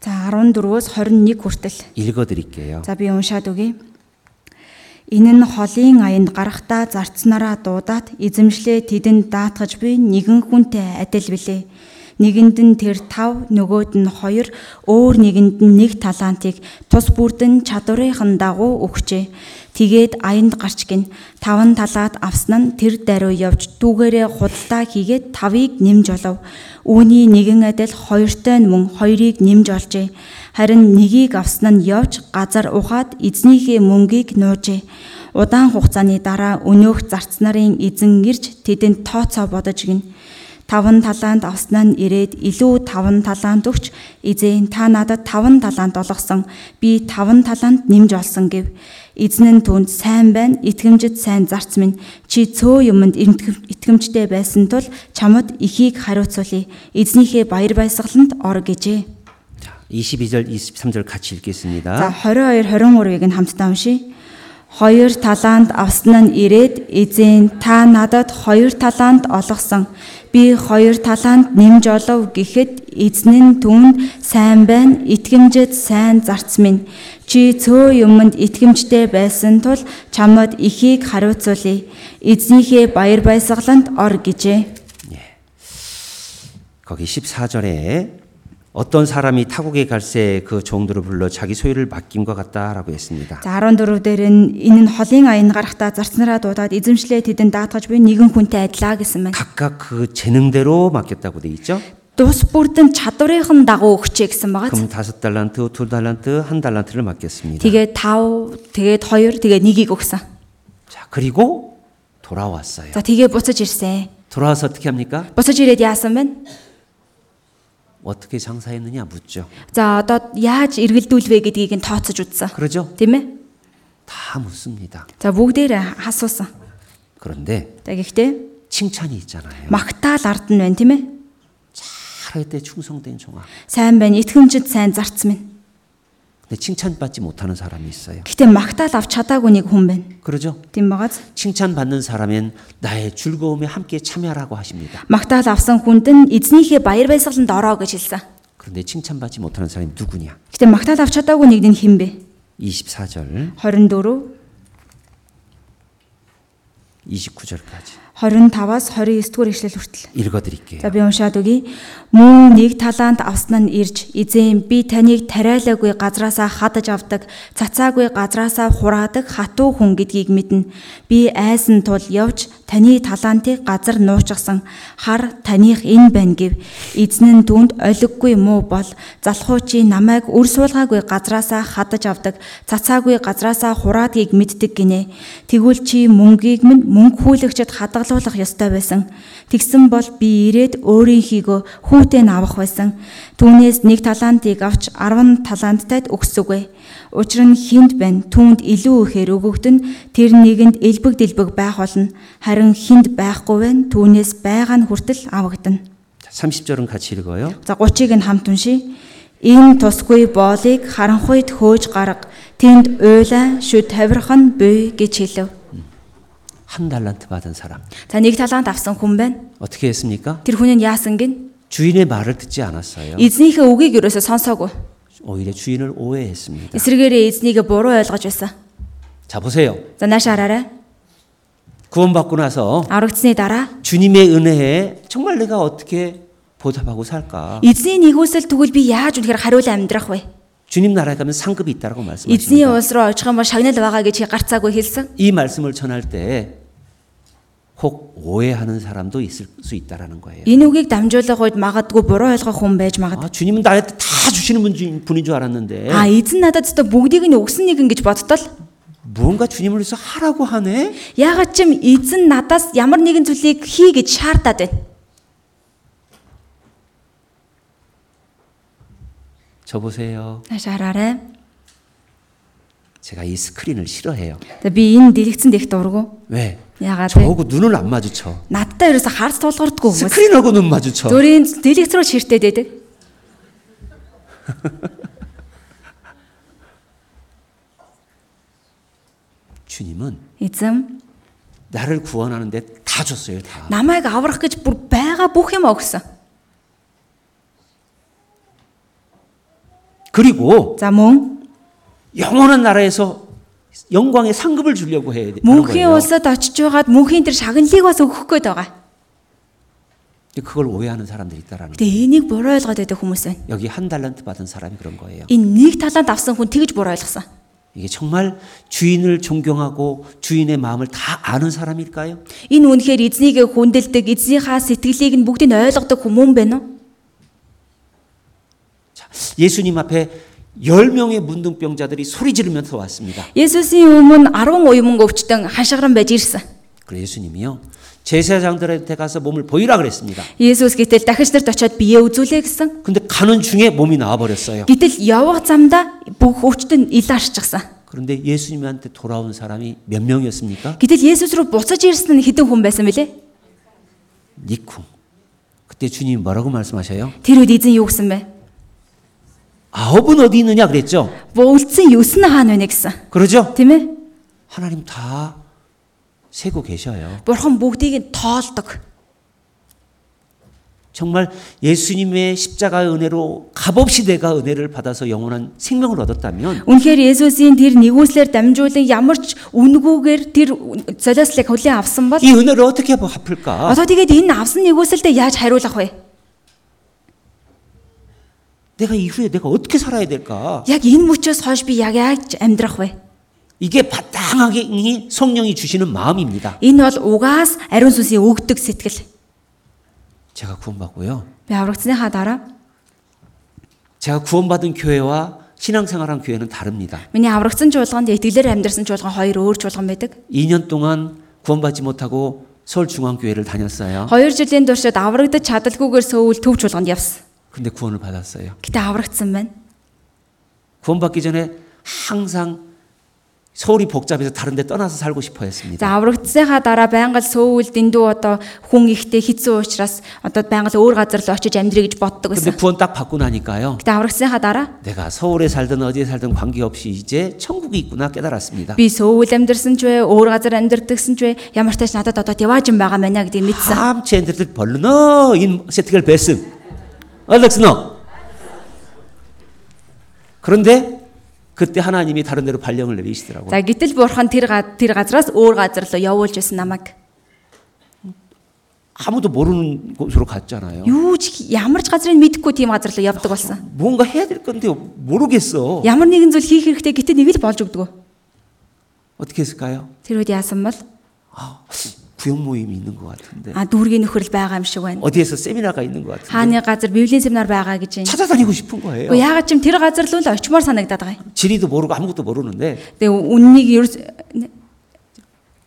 За 14-өөс 21 хүртэл. 읽어 드릴게요. За би уншаад өгье. Энэ нь холын аянд гарахтаа зарцнараа дуудаад эзэмшлээ тэдэнд даатгаж би нэгэн хүнтэй адил билээ. Нэгэнд нь тэр 5, нөгөөд нь 2, өөр нэгэнд нь 1 талантыг тус бүрдэн чадварынхан дагуу өгчээ. Тэгээд аянд гарч гин 5 талаад авсан нь тэр даруй явж дүүгээрээ худалдаа хийгээд 5-ыг нэмж олов. Үүний нэгэн адил 2-той нь мөн 2-ыг нэмж олжээ. Харин нэгийг авсан нь явж газар ухаад эзнийхээ мөнгийг нуужээ. Удаан хугацааны дараа өнөөх зарц нарын эзэн ирж тэдэнд тооцоо бодож гин. Таван талаанд авснаа нь ирээд илүү таван талаанд өгч эзэн та надад таван талаанд олгосон би таван талаанд нэмж олсон гэв. Эзэн нь түнд сайн байна итгэмжид сайн зарц минь чи цөө юмд итгэм- итгэмжтэй байсан тул чамд ихийг хариуцуулъя. Эзнийхээ баяр баясгаланд ор гэжээ. 자, 22절, 23절 같이 За 읽겠습니다. 22 23-ыг нь хамтдаа уншийе. Хоёр талаанд авсан нь ирээд эзэн та надад хоёр талаанд олгосон. Би хоёр талаанд нэмж олов гэхэд эзэн нь түнд сайн байна, итгэмжид сайн зарц минь. Чи цөө юмд итгэмжтэй байсан тул чамд ихийг хариуцуулъя. Эзнийхээ баяр баясгаланд ор гэжээ. 거기 14절에 어떤 사람이 타국에 갈새 그 종들을 불러 자기 소유를 맡긴 것 같다라고 했습니다. За 14 дээр нь энэ нь холын аян гарахтаа зарцнараа дуудаад эзэмшлээ тэдэнд даатгаж буй нэгэн хүнтэй адилаа гэсэн байна. 각각 그 재능대로 맡겼다고 돼 있죠. Дус бүрдэн чадварынхан дагуу өгчээ гэсэн байгаа. 금 다섯 달란트, 두 달란트, 한 달란트를 맡겼습니다. Тэгээд 5, тэгээд 2, тэгээд 1-ийг өгсөн. 자, 그리고 돌아왔어요. За тэгээ буцаж ирсэн. 돌아와서 어떻게 합니까? Буцаж ирээд яасан бэ? 어떻게 장사했느냐 묻죠. За одоо яаж эргэлдүүлвэ гэдгийг нь тооцож үзсэн. 그러죠? Тийм ээ? 다 묻습니다. За бүгдээр асуусан. 그런데 За гэхдээ 칭찬이 있잖아요. магтаал ард нь байна тийм ээ? 잘했대 충성된 종아. Сайн байна, итгэмжид сайн зарц минь. 근데 칭찬받지 못하는 사람이 있어요. Гэхдээ магтаал авч чадаагүй нэг хүн байна. 그러죠? Тийм багаз. 칭찬받는 사람은 나의 즐거움에 함께 참여하라고 하십니다. Магтаал авсан хүнд нь эзнийхээ баяр баясгаланд ороо гэж хэлсэн. 그런데 칭찬받지 못하는 사람이 누구냐? Гэхдээ магтаал авч чадаагүй нэг нь хэн бэ? 24절, 24 29절까지 25-аас 29 дугаар ишлэл хүртэл. 읽어드릴게요. За би уншаад өгье. Мөн нэг талаанд авсан нь ирж эзэн би таныг тариалаагүй газраасаа хадаж авдаг, цацаагүй газраасаа хураадаг хатуу хүн гэдгийг мэднэ. Би айсан тул явж таны талантыг газар нуучсан хар таних энэ байна гэв. Эзэн нь түүнд олиггүй муу бол залхуу чи намайг үр суулгаагүй газраасаа хадаж авдаг, цацаагүй газраасаа хураадгийг мэддэг гинэ. Тэгвэл чи мөнгийг минь мөнгө хүлэгчэд хадгалуулах ёстой байсан. Тэгсэн бол би ирээд өөрийнхийгөө хүүтэн авах байсан. Түүнээс нэг талантыг авч 10 таланттайд өгсөгөө. Учир нь хинд байна. Түүнд илүү ихээр өгөгдөн тэр нэгэнд элбэг дэлбэг байх болно. Харин хинд байхгүй байна. Түүнээс байгаа нь хүртэл авагдана. 자, 30절은 같이 읽어요. За 30-ыг нь хамт уншия. Энэ тусгүй боолыг харанхуйд хөөж гарга. Тэнд уйлаа шүд тавирхан буй гэж хэлв. 한 달란트 받은 사람. За нэг талант авсан хүн байна. 어떻게 했습니까? Тэр хүн нь яасан гин? 주인의 말을 듣지 않았어요. Эзнийхээ үгийг ерөөсө сонсоогүй. 오히려 주인을 오해했습니다. Эсвэргээрээ эзнийг буруу ойлгож байсан. 자, 보세요. За нааш хараарай. 구원받고 나서 Аврагдсны дараа 주님의 은혜에 정말 내가 어떻게 보답하고 살까? эзний нэгүсэл тэгвэл би яаж үнэхээр хариулан амьдрах вэ? 주님 나라에 가면 상급이 있다라고 Эзний 말씀하십니다. улс руу очих юм бол шагнал байгаа гэж гарцаагүй хэлсэн. 이 말씀을 전할 때 혹 오해하는 사람도 있을 수 있다라는 거예요. Энэ үгийг дамжуулах үед магадгүй буруу ойлгох хүн байж магад. 아, 주님은 나한테 다 주시는 분 중- 분인 줄 알았는데 А эзэн надад зөв бүгдийг нь өгсөн нэгэн гэж бодтол 무언가 주님을 위해서 하라고 하네? яагаад ч юм эзэн надаас ямар нэгэн зүйлийг хий гэж шаардаад байна. 저 보세요. Нааш хараарай. 제가 이 스크린을 싫어해요. За би энэ дэлгэцэн дэх дургу. 왜? Яагаад вэ? 저하고 눈을 안 마주쳐. Надтай ерөөсө харц тулгардгүй хүмүүс. 스크린하고 눈 마주쳐. Дөрийн дэлгэц рүү ширтээд байдаг. 주님은 Эзэн 나를 구원하는데 다 줬어요, 다. намайг аврах гэж бүр байгаа бүх юм өгсөн. 그리고 За мөн 영원한 나라에서 영광의 상급을 주려고 해야 되는 мөнхийн 거예요. улсад очиж байгаад мөнхийн тэр шагналыг бас өгөх гээд байгаа. 근데 그걸 오해하는 사람들이 있다라는 거예요. Гэтэ энийг буруу ойлгоод байдаг хүмүүс байна. 여기 한 달란트 받은 사람이 그런 거예요. Энэ нэг талант авсан хүн тэгж буруу ойлгосон. 이게 정말 주인을 존경하고 주인의 마음을 다 아는 사람일까요? Энэ үнэхээр эзнийг хүндэлдэг, эзнийхаа сэтгэлийг нь бүгдийг нь ойлгодог хүмүүс байна уу? 자, 예수님 앞에 10명의 문둥병자들이 소리 지르면서 왔습니다. Есүсийн өмнө 10 уйман өвчтөн хашгиран байж ирсэн. 그래 예수님이요. 제사장들한테 가서 몸을 보이라 그랬습니다. Есүс гэтэл дахиж нарт очиод биеэ үзүүлээ гэсэн. 근데 가는 중에 몸이 나와 버렸어요. Гэтэл явах замдаа бүх өвчтөн илаарчсан. 그런데 예수님한테 돌아온 사람이 몇 명이었습니까? Гэтэл Есүс рүү буцаж ирсэн нь хэдэн хүн байсан бэлээ? 니쿵. 그때 주님이 뭐라고 말씀하셔요? Тэр үед эзэн юу гэсэн бэ? 아홉은 어디 있느냐 그랬죠? Бөөлцсөн 9 нь хаана вэ гэсэн. 그러죠? Тийм ээ? 하나님 다 세고 계셔요. Бурхан бүгдийг нь тоолдог. 정말 예수님의 십자가의 은혜로 값없이 내가 은혜를 받아서 영원한 생명을 얻었다면 Үнэхээр Есүсийн тэр нэгүслэр дамжуулан ямар ч үнгүүгээр тэр золиослыг хүлээн авсан бол 이 은혜를 어떻게 갚을까? одоо тэгээд энэ авсан нэгүсэлдээ яаж хариулах вэ? 내가 이후에 내가 어떻게 살아야 될까? Яг энэ мөчөөс хойш би яг яаж амьдрах вэ? 이게 바탕하게 성령이 주시는 마음입니다. Энэ бол угаас ариун сүнсийн өгдөг сэтгэл. 제가 구원받고요. Би аврагдсныхаа дараа 제가 구원받은 교회와 신앙생활한 교회는 다릅니다. миний аврагдсан чуулганд итгэлээр амьдарсан чуулган хоёр өөр чуулган байдаг. 2년 동안 구원받지 못하고 서울중앙교회를 다녔어요. Хоёр жилийн туршид аврагдаж чадалгүйгээр сөүл төв чуулганд явсан. 근데 구원을 받았어요. Гэтэ аврагдсан байна. 구원받기 전에 항상 서울이 복잡해서 다른 데 떠나서 살고 싶어 했습니다. За аврагдсныхаа дараа байнгал сөүл дэндүү одоо хүн ихтэй хэцүү учраас одоо байнгал өөр газар л очиж амьдрий гэж боддог 근데 байсан. 구원 딱 받고 나니까요. Гэтэ аврагдсныхаа дараа 내가 서울에 살든 어디에 살든 관계없이 이제 천국이 있구나 깨달았습니다. би сөүл амьдэрсэн ч вэ, өөр газар амьдэрдэгсэн ч вэ, ямар ч тач надад одоо яваач юм байгаа мэнэ гэдгийг мэдсэн. 함체 엔들들 벌르너 인 세트겔 베스 알렉스너 그런데 그때 하나님이 다른 데로 발령을 내리시더라고요. За гэтэл бурхан тэр га- тэр газраас өөр газар руу явуулж байсан намайг. 아무도 모르는 곳으로 갔잖아요. Юу ч ямар ч газрыг мэдэхгүй тийм газар руу явдаг болсон. 뭔가 해야 될 건데 모르겠어. Ямар нэгэн зүйл хийх хэрэгтэй гэтээ нэг л болж өгдөг. 어떻게 했을까요? Тэр үед яасан бол 부영 모임이 있는 것 같은데 А дүүргийн нөхөрл байгаа юм шиг байна. 어디에서 세미나가 있는 것 같은데 Хааны газар библийн семинар байгаа гэж байна. 찾아다니고 싶은 거예요. Уу яагаад ч юм тэр газар л үл очимоор санагдаад байгаа юм. 지리도 모르고 아무것도 모르는데 Тэгээ үннийг ерөөс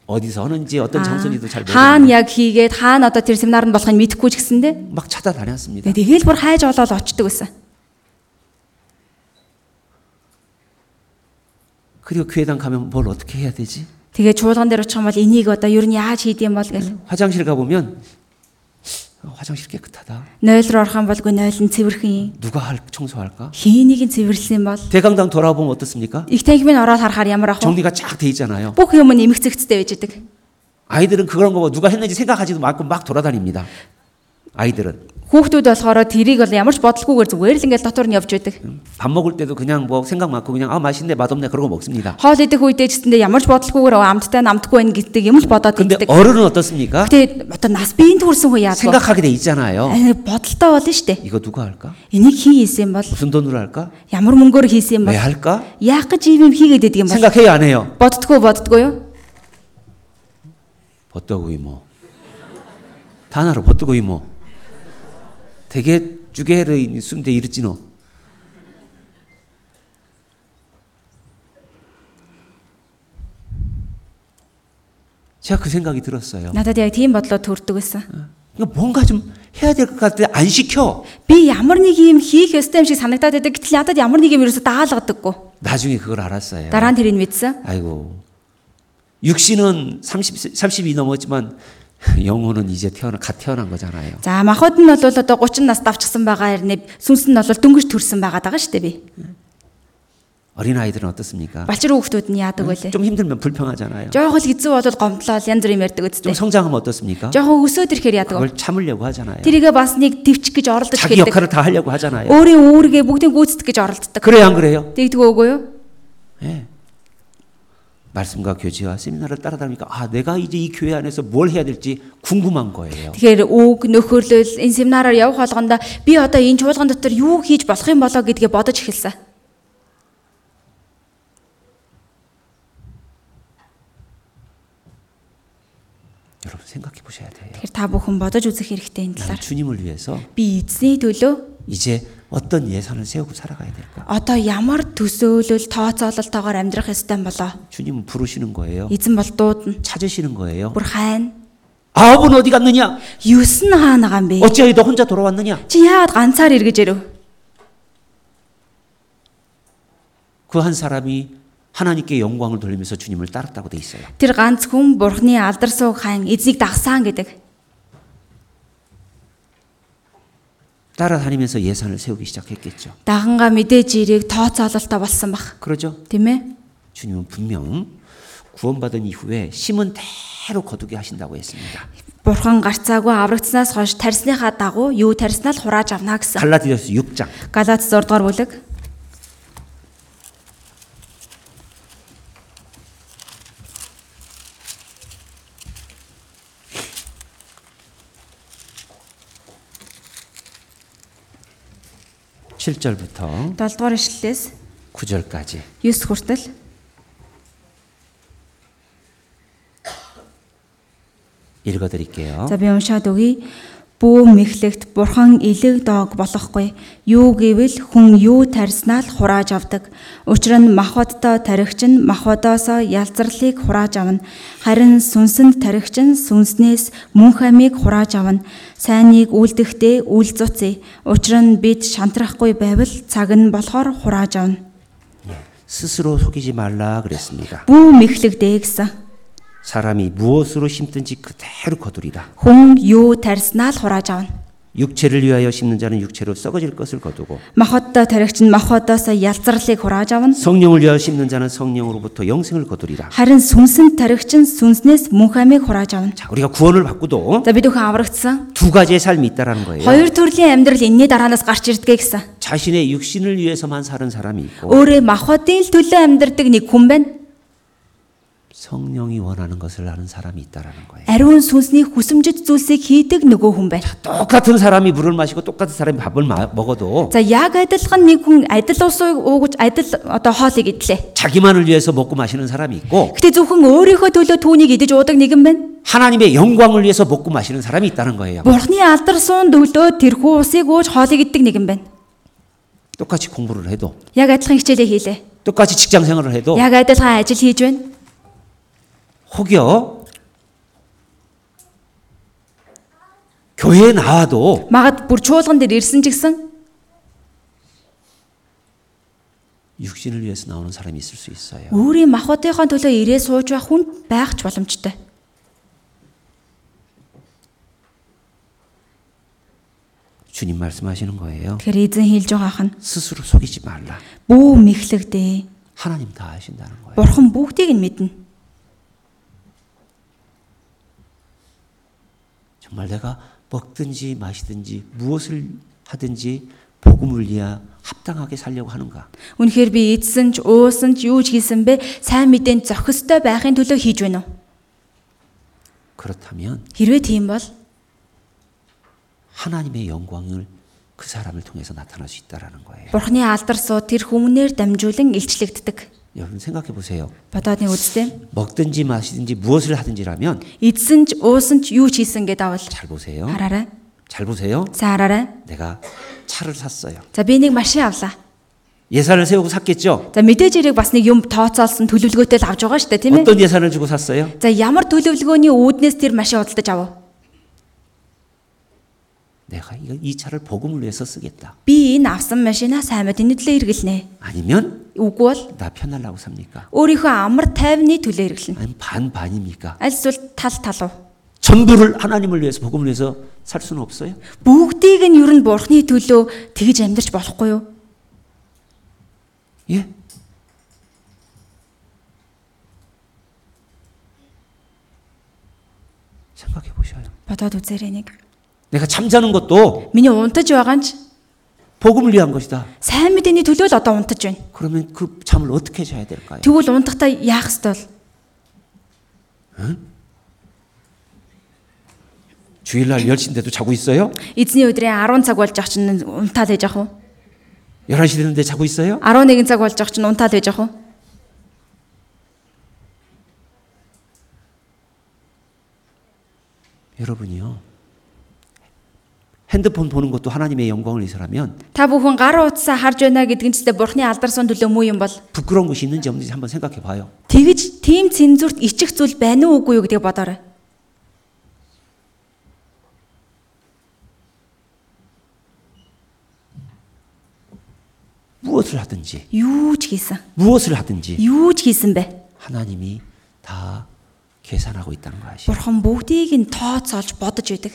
어디서 하는지 어떤 Аа, 장소인지도 잘 хаана 모르는데 яг хийгээд хаана одоо тэр семинарнд болохыг мэдэхгүй ч гэсэндэ 막 찾아다녔습니다. тэгээ тэгэл бүр хайж олоод очдөг гэсэн. 그리고 교회당 가면 뭘 어떻게 해야 되지? Тэгээ чуулган дээр очих юм бол энийг одоо ер нь яаж хийд юм бол гэл. 화장실 가보면 어, 화장실 깨끗하다. Нойл руу орох юм бол гүй нойл нь цэвэрхэн юм. 누가 할 청소할까? Хийнийг нь цэвэрлсэн бол 대강당 돌아보면 어떻습니까? их танхимын ороод харахаар ямар ах вэ? 정리가 쫙 돼 있잖아요. Бүх юм нь эмгцэгцтэй байж идэг. 아이들은 그런 거 누가 했는지 생각하지도 않고 막 돌아다닙니다. 아이들은 Хүүхдүүд болохоор тэрийг бол ямар ч бодлогүйгээр зүгээр л ингээл дотор нь явж байдаг. 밥 먹을 때도 그냥 뭐 생각 많고 그냥 아 맛있네 맛없네 그러고 먹습니다. Хоол идэх үедээ ч гэсэндээ ямар ч бодлогүйгээр "Оо, амттай намтгүй байх гэдэг юм л бодоод 근데 иддэг. 어른은 어떻습니까? Гэтэ одоо нас биеийн төрсэн хүн яадаг вэ? 생각하게 돼 있잖아요. Аа, Бодолтой болно штэ. 이거 누가 할까? Энийг хин хийсэн бол 무슨 돈으로 할까? ямар мөнгөөр хийсэн 왜 бол 할까? яах гэж ийм юм хийгээд идэг юм бол 생각해요 안 해요? боддгоо боддгоо юу? 버떠고 이모. 단어로 버떠고 이모. 되게 주게를 순대 이르지노. 제가 그 생각이 들었어요. Надад яг тийм бодлоо төрдөг байсан. 이거 뭔가 좀 해야 될 것 같은데 안 시켜. Би ямар нэг юм хийх ёстой юм шиг санагдаад байдаг. Гэтэл надад ямар нэг юм ерөөсө даалгадаггүй. 나중에 그걸 알았어요. Дараа нь тэрийг мэдсэн. 아이고. 육신은 30, 30이 넘었지만 영혼은 이제 태어나 갓 태어난 거잖아요. За махад нь бол одоо 30 нас давчсан байгаа хэрнээ сүнс нь бол дөнгөж төрсэн байгаа даа штэ би. 어린 아이들은 어떻습니까? Балчир хүүхдүүд нь яадаг байлээ. 좀 힘들면 불평하잖아요. Жохон л хэцүү болоод гомдлол янз бүр юм ярьдаг 좀 үсттэй. 성장하면 어떻습니까? Жохон өсөөд ирэхээр яадаг вэ? 그걸 참으려고 하잖아요. Тэрийгээ бас нэг төвчих гэж оролдож 자기 хэлдэг. 역할을 다 하려고 하잖아요. Өөрийн үүргээ бүгдийг гүйцэтгэх гэж оролддог. 그래요, 안 그래요? Тэгдэг үгүй юу? 예. 말씀과 교제와 세미나를 따라다니까 아 내가 이제 이 교회 안에서 뭘 해야 될지 궁금한 거예요. Тэгэхээр үг нөхөрлөл энэ семинараар явах болгондоо би одоо энэ чуулган дотор юу хийж болох юм болоо гэдгээ бодож эхэлсэн. 여러분 생각해 보셔야 돼요. Тэгэхээр та бүхэн бодож үзэх хэрэгтэй энэ 나는 талаар. 주님을 위해서 Би эзний төлөө 이제 어떤 예산을 세우고 살아가야 될까? одоо ямар төсөөлөл тооцоололтойгоор амьдрах ёстой юм болоо? 주님은 부르시는 거예요. Эзэн бол дуудана. 찾으시는 거예요. Бүр хайна. 아홉은 어디 갔느냐? Юус нь хаана байгаа юм бэ? 어찌하여 너 혼자 돌아왔느냐? Чи яагаад ганцаар эргэж ирэв? 그 한 사람이 하나님께 영광을 돌리면서 주님을 따랐다고 돼 있어요. Тэр ганц хүн бурхны алдар сууг хайн эзнийг дагсаан гэдэг. 따라다니면서 예산을 세우기 시작했겠죠. Даганга мэдээж ирийг тооцоололтой болсон бах. 그러죠? Тийм ээ? 주님은 분명 구원받은 이후에 심은 대로 거두게 하신다고 했습니다. Бурхан гарцаагүй аврагдсанаас хойш тарсныхаа дагуу юу тарснаа л хурааж авна гэсэн. 갈라디아서 6장 Галац 6 дугаар бүлэг. 칠절부터 7 дугаар ишлэлээс 9절까지 9 хүртэл 읽어 드릴게요. За би уншаад өгье. Бүү мэхлэгт бурхан элэг доог болохгүй. Юу гэвэл хүн юу тарснаа л хурааж авдаг. Учир нь махбодтой таригч нь махбодоосоо ялзарлыг хурааж авна. Харин сүнсэнд таригч нь сүнснээс мөн хамийг хурааж авна. Сайныг үлдэхдээ үл зуцъя. Учир нь бид шантрахгүй байвал цаг нь болохоор хурааж авна. 스스로 속이지 말라 그랬습니다. Бүү мэхлэгдээ гэсэн. 사람이 무엇으로 심든지 그대로 거두리라. Хүн юу тарснаа л хурааж авна. 육체를 위하여 심는 자는 육체로 썩어질 것을 거두고 Махбодтой таригч нь махбодоосоо ялзарлыг хурааж авна. 성령을 위하여 심는 자는 성령으로부터 영생을 거두리라. Харин сүнсэнд таригч нь сүнснээс мөн хамийг хурааж авна. 자, 우리가 구원을 받고도 За бид өхөн аврагдсан. 두 가지의 삶이 있다라는 거예요. Хоёр төрлийн амьдрал энэний дараанаас гарч ирдгээ гэсэн. 자신의 육신을 위해서만 사는 사람이 있고 Өөрөө махбодын л төлөө амьдрдаг нэг хүн байна. 성령이 원하는 것을 하는 사람이 있다라는 거예요. Ариун сүнсний хүсэмжит зүйлсийг хийдэг нөгөө хүн байна. 똑같은 사람이 물을 마시고 똑같은 사람이 밥을 마- 먹어도 За яг адилхан нэг хүн адил усыг уугаж адил одоо хоолыг идлээ. 자기만을 위해서 먹고 마시는 사람이 있고 Гэтэ зөвхөн өөрийнхөө төлөө түүнийг идэж уудаг нэгэн байна. 하나님의 영광을 위해서 먹고 마시는 사람이 있다는 거예요. Бурхны алдар суун өглөө тэрхүү усыг ууж хоолыг иддэг нэгэн байна. 똑같이 공부를 해도 Яг адилхан хичээлээ хийлээ. 똑같이 직장 생활을 해도 Яг адилхан ажил хийж байна. 혹여 교회에 나와도 Магад бүр чуулган дээр ирсэн ч гэсэн 육신을 위해서 나오는 사람이 있을 수 있어요. өөрийн махбодынхоо төлөө ирээ сууж байх хүн байх ч боломжтой. 주님 말씀하시는 거예요. Тэгэхээр эзэн хэлж байгаа хан 스스로 속이지 말라. бүү мэхлэгдээ. 하나님 다 아신다는 거예요. Бурхан бүгдийг нь мэднэ. 정말 내가 먹든지 마시든지 무엇을 하든지 복음을 위하 합당하게 살려고 하는가? Үнэхээр би эдсэн ч уусан ч юу ч хийсэн бэ? Сайн мэдээнд зохистой байхын төлөө хийж байна уу? 그렇다면 Хэрвээ тийм бол 하나님의 영광을 그 사람을 통해서 나타날 수 있다라는 거예요. Бурханы алдар суу тэр хүмүүнээр дамжуулан илчлэгддэг. 여러분 생각해 보세요. Бодоод нэг үзтээ. 먹든지 마시든지 무엇을 하든지라면 Эдсэн ч уусан ч юу ч хийсэн гэдэг авал 잘 보세요. хараарай. 잘 보세요. За хараарай. 내가 차를 샀어요. За би нэг машин авлаа. 예산을 세우고 샀겠죠? За мэдээж хэрэг бас нэг юм тооцоолсон төлөвлөгөөтэй л авч байгаа шүү дээ тийм ээ. 어떤 예산을 주고 샀어요? За ямар төлөвлөгөөний үүднээс тэр машин худалдаж авав? 내가 이거- 이 차를 복음을 위해서 쓰겠다. Би энэ авсан машинаа сайн мэдээний төлөө хэрэглэнэ. 아니면 Үгүй бол 나 편하려고 삽니까? өөрийнхөө амар тайвны төлөө хэрэглэнэ. 아니면 반반입니까? Аль эсвэл тал талуу. 전부를 하나님을 위해서 복음을 위해서 살 수는 없어요. Бүгдийг нь ер нь бурхны төлөө тэгж амьдарч болохгүй юу? 예? 생각해 보셔요. Бодоод үзээрэй нэг. 내가 잠자는 것도 Миний унтаж байгаа нь ч 복음을 위한 것이다. сайн мэдээний төлөө л одоо унтаж байна. 그러면 그 잠을 어떻게 자야 될까요? Тэгвэл унтахдаа яах ёстой бол? 주일날 10시인데도 자고 있어요? Эзний өдрийн 10 цаг болж ах чинь унтаад байж ах уу? 11시 됐는데 자고 있어요? 11 цаг болж ах чинь унтаад байж ах уу? 여러분이요. 핸드폰 보는 것도 하나님의 영광을 위해서라면 Та бүхэн гар утсаа харж байна гэдэг нь ч гэсэн бурхны алдар сон төлөө муу юм бол 부끄러운 것이 있는지 없는지 한번 생각해 봐요. тэгж тийм цензурт ичих зүйл байна уу үгүй юу гэдгийг бодоорой. 무엇을 하든지 Юу ч хийсэн. 무엇을 하든지 Юу ч хийсэн бэ? 하나님이 다 계산하고 있다는 거 아시죠? Бурхан бүгдийг нь тооцоолж бодож байдаг.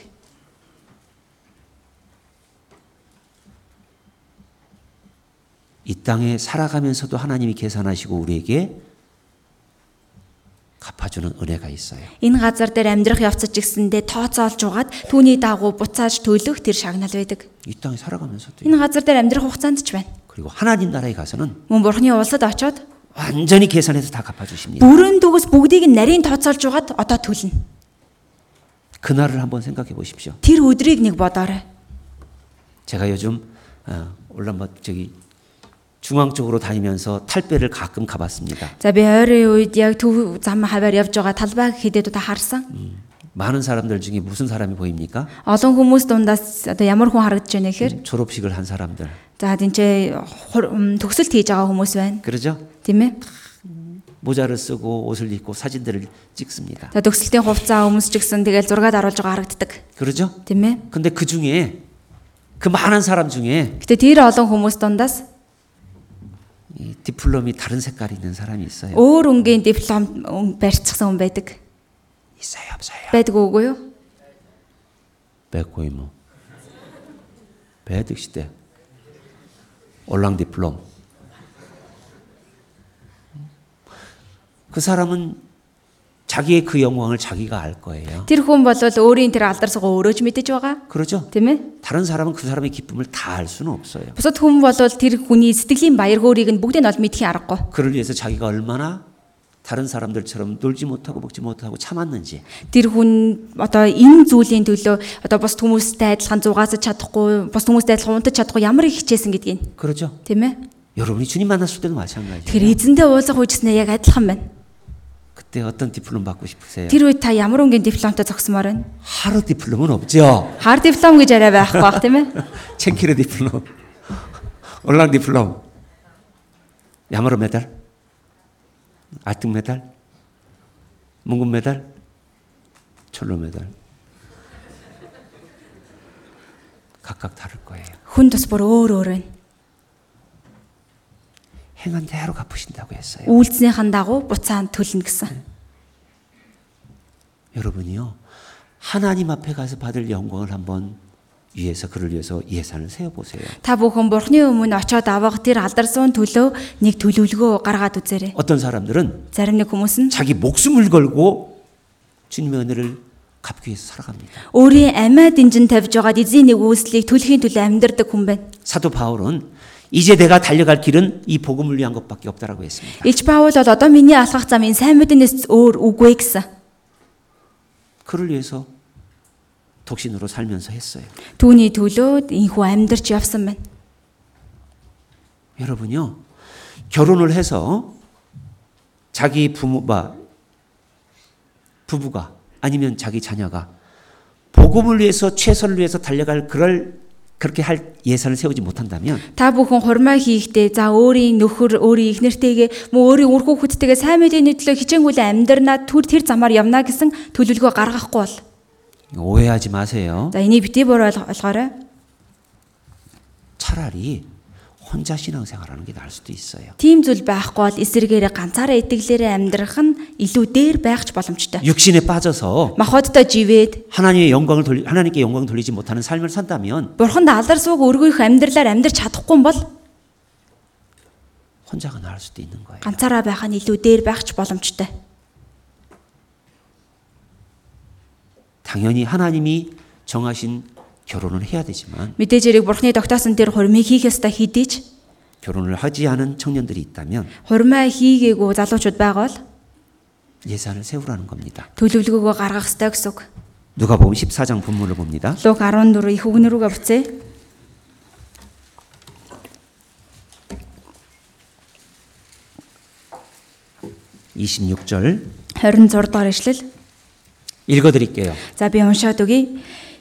이 땅에 살아가면서도 하나님이 계산하시고 우리에게 갚아주는 은혜가 있어요. Энэ газар дээр амьдрах явцад ч гэсэндээ тооцоолж угаад түүний дагуу буцааж төлөх тэр шагнал байдаг. 이 땅에 살아가면서도 Энэ газар дээр амьдрах хугацаанд ч байна. 그리고 하나님 나라에 가서는 Мөн бурхны улсад очоод 완전히 계산해서 다 갚아주십니다. бүрэн дүгс бүгдийг нь нарийн тооцоолж угаад одоо төлнө. 그날을 한번 생각해 보십시오. Тэр өдрийг нэг бодоорой. 제가 요즘 어, 올란바 저기 중앙 쪽으로 다니면서 탈배를 가끔 가봤습니다. За би ойрын үед яг төв зам хаваар явж байгаа талбайг хийдээд удаа харсан. 많은 사람들 중에 무슨 사람이 보입니까? Олон хүмүүс дундаас одоо ямар хүн харагдаж байна гэхээр 졸업식을 한 사람들. за тэнцээ хур- м, төгсөлт хийж байгаа хүмүүс байна. 그러죠? Тийм ээ. 모자를 쓰고 옷을 입고 사진들을 찍습니다. За төгсөлтийн хувцас хүмүүс ч гэсэн тэгэл зургаад оруулж байгаа харагддаг. 그러죠? Тийм ээ. 근데 그 중에 그 많은 사람 중에 Гэтэ тэр олон хүмүүс дундаас 이 디플롬이 다른 색깔이 있는 사람이 있어요. өөр өнгийн диплом өн- барьцсан хүн байдаг. 있어요, 없어요? Байдаг уугүй юу? 백고이 뭐. 배득 시대. 올랑 디플롬. 그 사람은 자기의 그 영광을 자기가 알 거예요. Тэр хүн бол өөрийн тэр алдар сугаа өөрөө ч мэдэж байгаа. 그러죠? Тийм ээ. 다른 사람은 그 사람의 기쁨을 다 알 수는 없어요. Бусад хүн бол тэр хүний сэтгэлийн баяр хөөргийг нь бүгдийг нь олж мэдхийн аргагүй. 그를 위해서 자기가 얼마나 다른 사람들처럼 놀지 못하고 먹지 못하고 참았는지 Тэр хүн одоо энэ зүйлийн төлөө одоо бус хүмүүстэй адилхан зугаасаж чадахгүй, бус хүмүүстэй адилхан унтаж чадахгүй ямар их хичээсэн гэдгийг. 그러죠? Тийм ээ. 여러분이 주님 만났을 때도 마찬가지예요. Тэгэхээр эзэнтэй уулзах үжснээ яг адилхан байна. 그때 그때 어떤 디플롬 받고 싶으세요? Тэр үед та ямар өнгийн дипломтой зогсомоор байна? 하루 디플롬은 없죠. Хар диплом гэж арай байхгүй бах тийм ээ. 챙키르 디플롬, 올랑 디플롬, 야마로 메달, 알등 메달, 뭉금 메달, 철로 메달. 각각 다를 거예요. Хүн тус бүр өөр өөр байна. 행한 대로 갚으신다고 했어요. Үйлснийхэн дагуу буцаанд төлнө гэсэн. 여러분이요 하나님 앞에 가서 받을 영광을 한번 위해서 그를 위해서 예산을 세워 보세요. Та бүхэн Бурхны өмнө очиод авах тэр алдарсуун төлөө нэг төлөвлөгөө гаргаад үзээрэй. 어떤 사람들은 Зарим нэг хүмүүс нь 자기 목숨을 걸고 주님의 은혜를 갚기 위해서 살아갑니다. өөрийн амиа дэнжин тавьж байгаад эзэн нэг үүслийг төлөхийн төлөө амьдардаг хүн байна. 사도 바울은 이제 내가 달려갈 길은 이 복음을 위한 것밖에 없다라고 했습니다. Илч Паул бол одоо миний алхах зам энэ сайн мэдэнээс өөр үгүй гэсэн. 그를 위해서 독신으로 살면서 했어요. Түүний төлөө энхүү амьдарч явсан байна. 여러분요 결혼을 해서 자기 부모가 부부가 아니면 자기 자녀가 복음을 위해서 최선을 위해서 달려갈 그럴 그렇게 할 예산을 세우지 못한다면 Та бүхэн хурмаа хийхдээ за өөрийн нөхөр, өөрийн эхнэртэйгээ мөн өөрийн үр хүүхэдтэйгээ сайн мэдээний төлөө хичээнгүйлэн амьдрнаа түр тэр замаар явна гэсэн төлөвлөгөө гаргахгүй бол 오해하지 마세요. за энийг битгий буруу ойлго- ойлгоорой. 차라리 혼자 신앙생활하는 게 나을 수도 있어요. Тийм зүйл байхгүй бол эсэргээрээ ганцаараа итгэлээрээ амьдрах нь илүү дээр байхч боломжтой. 육신에 빠져서 Махбодтой живээд 하나님의 영광을 돌리 하나님께 영광을 돌리지 못하는 삶을 산다면 бурханд алдар сууг өргөх амьдралаар амьдрч чадахгүй юм бол 혼자가 나을 수도 있는 거예요. ганцаараа байх нь илүү дээр байхч боломжтой. 당연히 하나님이 정하신 결혼을 해야 되지만 Мэдээж хэрэг бурхны тогтоосон тэр хурмыг хийх ёстой хийдий ч 결혼을 하지 않은 청년들이 있다면 хурмаа хийгээгүй залуучууд байгаа бол 예산을 세우라는 겁니다. төлөвлөгөөгөө гаргах ёстой гэсэн үг. 누가복음 14장 본문을 봅니다. Лук 14 их үгнэрүүгээ буцъя. 26절 26 дугаар ишлэл. 읽어 드릴게요. За би уншаад өгье.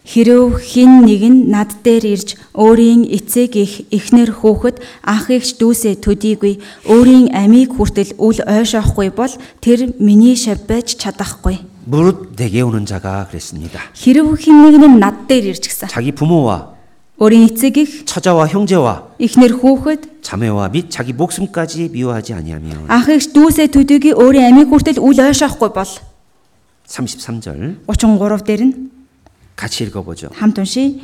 Хэрв хин нэг нь над дээр ирж өөрийн эцэг их эхнэр хүүхэд ах эгч дүүсээ төдийгүй өөрийн амийг хүртэл үл ойшоохгүй бол тэр миний шав байж чадахгүй. 무릇 내게 오는 자가 그랬습니다. Хэрв хин нэг нь над дээр ирж гэсэн. 자기 부모와 Өөрийн эцэг их 처자와 형제와 эхнэр хүүхэд 자매와 및 자기 목숨까지 미워하지 아니하면 ах эгч дүүсээ төдийгүй өөрийн амийг хүртэл үл ойшоохгүй бол 33절 33 дээр нь 같이 읽어보죠. хамт уншия.